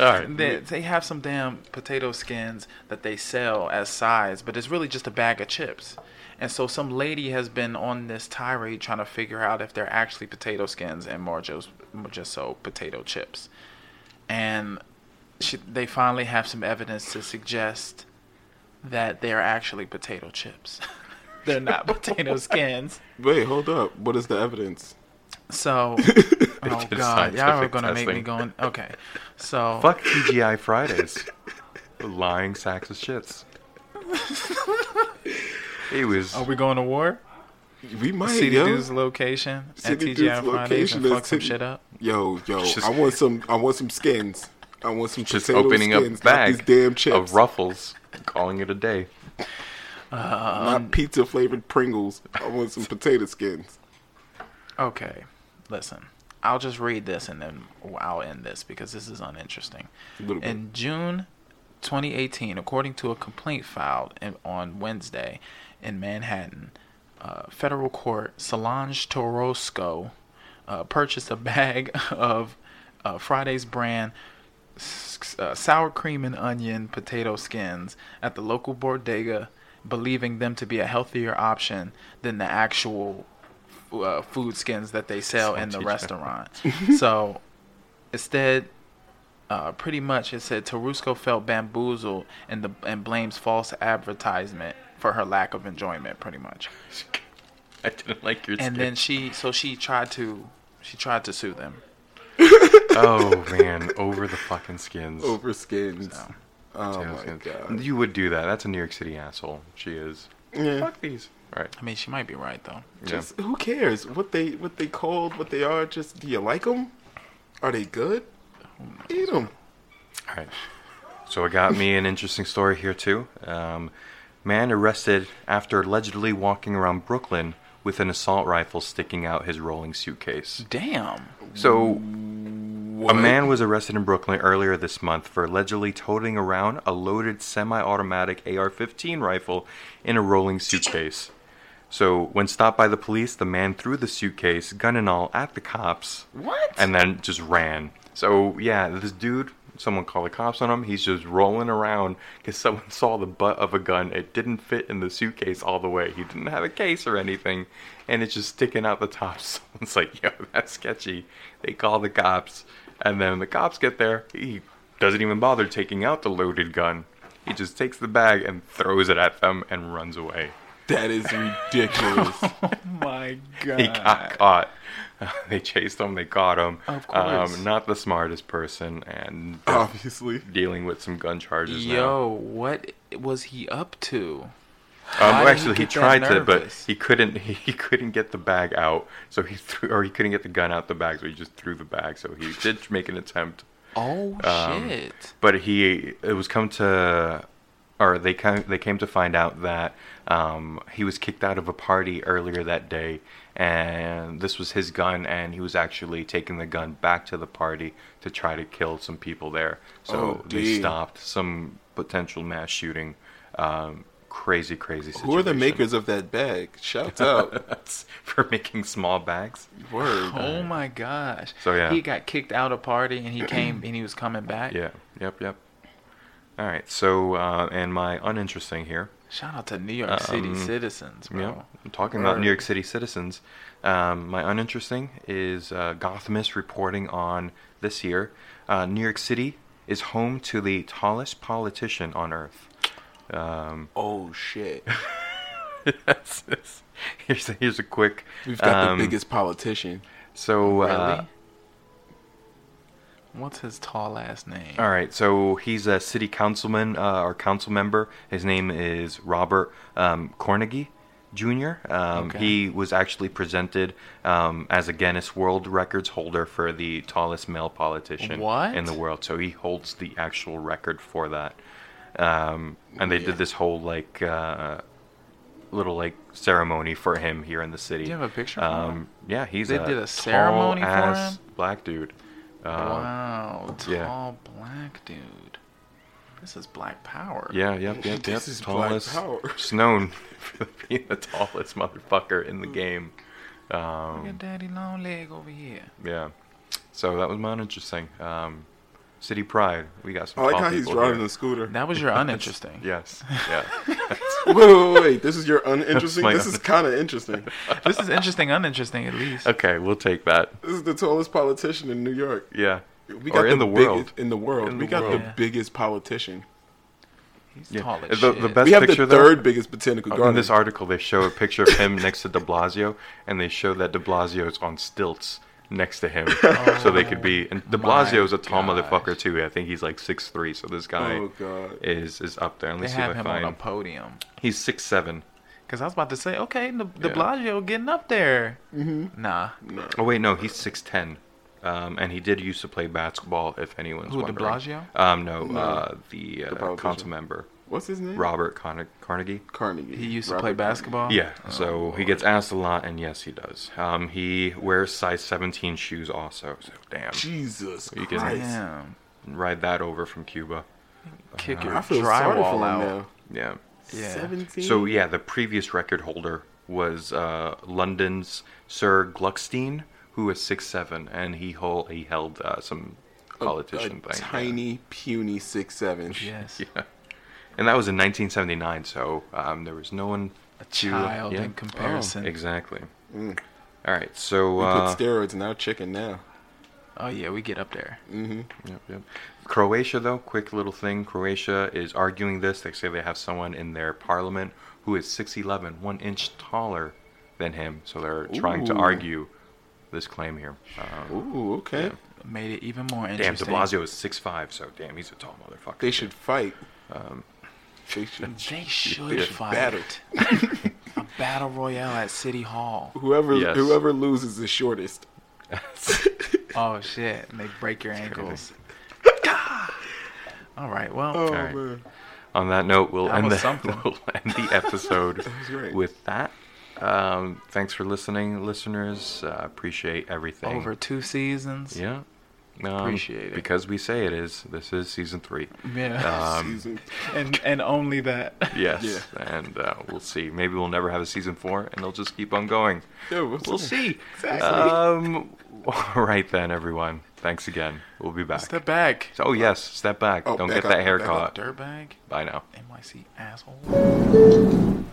All right. They, they have some damn potato skins that they sell as sides, but it's really just a bag of chips. And so some lady has been on this tirade trying to figure out if they're actually potato skins and more just more just so potato chips. And she, they finally have some evidence to suggest that they're actually potato chips. they're not potato skins. Wait, hold up. What is the evidence? So, oh god, y'all are gonna make me testing. going. Okay, so Fuck TGI Fridays. Lying sacks of shits. He was. Are we going to war? We might, CD yo. Dude's location at City TGI Dude's Fridays and location fuck is some shit up. Yo, yo, Just- I want some. I want some skins. I want some just opening skins, up a not these damn chips. of Ruffles, calling it a day. not um, pizza flavored Pringles. I want some potato skins. Okay, listen. I'll just read this and then I'll end this because this is uninteresting. In June 2018, according to a complaint filed in, on Wednesday in Manhattan, uh, federal court Solange Torosco uh, purchased a bag of uh, Friday's brand s- uh, sour cream and onion potato skins at the local bodega, believing them to be a healthier option than the actual uh, food skins that they sell in the restaurant. so instead, uh, pretty much it said Tarusco felt bamboozled and the and blames false advertisement for her lack of enjoyment. Pretty much. I didn't like your And skin. then she so she tried to she tried to sue them. oh man, over the fucking skins. Over skins. Oh my skins. god. You would do that. That's a New York City asshole. She is. Yeah. Fuck these. Right. I mean, she might be right though. Just who cares what they what they called, what they are? Just do you like them? Are they good? Eat them. All right. So it got me an interesting story here too. Um, man arrested after allegedly walking around Brooklyn with an assault rifle sticking out his rolling suitcase. Damn. So a man was arrested in Brooklyn earlier this month for allegedly toting around a loaded semi-automatic AR-15 rifle in a rolling suitcase. So when stopped by the police, the man threw the suitcase, gun and all, at the cops. What? And then just ran. So yeah, this dude, someone called the cops on him. He's just rolling around because someone saw the butt of a gun. It didn't fit in the suitcase all the way. He didn't have a case or anything, and it's just sticking out the top. Someone's like, "Yo, that's sketchy." They call the cops, and then when the cops get there, he doesn't even bother taking out the loaded gun. He just takes the bag and throws it at them and runs away. That is ridiculous. oh My god. He got caught. they chased him. They caught him. Of course. Um, not the smartest person, and Obviously. dealing with some gun charges now. Yo, what was he up to? Um, well, actually, he tried to, but he couldn't. He, he couldn't get the bag out, so he threw, or he couldn't get the gun out the bag, so he just threw the bag. So he did make an attempt. Oh Um, shit! But he, it was come to, or they came, they came to find out that um, he was kicked out of a party earlier that day, and this was his gun, and he was actually taking the gun back to the party to try to kill some people there. So Oh, they stopped some potential mass shooting. Um, crazy, crazy situation. Who are the makers of that bag? Shouts out. For making small bags. Word. Oh my gosh. So, yeah. He got kicked out of party and he came and he was coming back. Yeah. Yep. Yep. All right. So, uh, and my uninteresting here. Shout out to New York City Um, citizens, bro. Yeah, I'm talking about New York City citizens. Um, my uninteresting is uh, Gothamist reporting on this year. Uh, New York City is home to the tallest politician on earth. Um, oh shit! that's- that's- here's a, here's a quick. We've got um, the biggest politician. So Really? uh, What's his tall ass name? All right, so he's a city councilman uh, or council member. His name is Robert um, Cornegy Jr. Um, Okay. He was actually presented um, as a Guinness World Records holder for the tallest male politician What? in the world. So he holds the actual record for that. Um, and they Yeah. did this whole like uh, little like ceremony for him here in the city. Do you have a picture? Um, yeah, he's They a did a ceremony for him? black dude. Uh, wow, tall yeah. black dude. This is black power. Yeah, yep, yep, yep. This is black power. It's known for being the tallest motherfucker in the game. Look Um, at Daddy Long Leg over here. yeah. So that was my uninteresting. Um, City Pride. We got some. Oh, I like how he's people driving here. a scooter. That was your uninteresting. Yes. Yeah. wait, wait, wait, wait. This is your uninteresting. my This is kind of interesting. this is interesting, uninteresting at least. okay, we'll take that. This is the tallest politician in New York. Yeah. We or got in the, biggest- world. In the world, In we the got world. the Yeah. biggest politician. He's Yeah. tall as The- shit. the best we have picture, the though- third biggest botanical garden. In this article, they show a picture of him next to De Blasio, and they show that De Blasio is on stilts next to him, so they could be. And De my Blasio is a tall gosh. motherfucker too. I think he's like six three. So this guy Oh, God. is is up there. Let me they see have if I find him on a podium. He's six seven. Cause I was about to say, okay, De, De Yeah. Blasio getting up there. Mm-hmm. Nah. Oh wait, no, he's six ten. Um, and he did used to play basketball. If anyone's Who, De wondering. Blasio? Um, no, No. uh, the, uh, politician. council member What's his name? Robert Carne- Cornegy. Cornegy. He used to Robert play basketball. Yeah, Oh, so he gets asked a lot, and yes, he does. Um, he wears size 17 shoes also, so damn. Jesus You can- Christ. Damn. Ride that over from Cuba. Kick your I feel sorry for drywall him out. now. Yeah. Yeah. 17? So yeah, the previous record holder was uh, London's Sir Gluckstein, who was six seven, and he hold, he held uh, some politician a thing. yeah. Tiny, puny six seven. Yes. Yeah. And that was in 1979, so um, there was no one A to child yeah. in comparison. Exactly. Mm. All right, so We uh, put steroids in our chicken now. Oh yeah, we get up there. Mm-hmm. Yep, yep. Croatia, though, quick little thing. Croatia is arguing this. They say they have someone in their parliament who is 6'11", one inch taller than him. So they're trying to argue this claim here. Um, Ooh, okay. Yeah. Made it even more interesting. damn, interesting. De Blasio is 6'5", so damn, he's a tall motherfucker. They should fight. Um, They should. They should They fight. battle. a battle royale at City Hall. Whoever Yes. whoever loses the shortest. Oh shit! And they break your ankles. All right. Well, Oh right. man. on that note, we'll That end the we'll end the episode was great. with that. Um, thanks for listening, listeners. Uh, appreciate everything. over two seasons. Yeah. Um, Appreciate it. Because we say it is. This is season three. Yeah. Um, Season. and and only that. yes. Yeah. And uh, we'll see. Maybe we'll never have a season four, and they'll just keep on going. Yeah, we'll We'll see. see. Exactly. Um, all right then, everyone. Thanks again. We'll be back. Step back. oh yes, step back. Oh, Don't back get that up, back haircut. up. Dirtbag. Bye now. NYC asshole.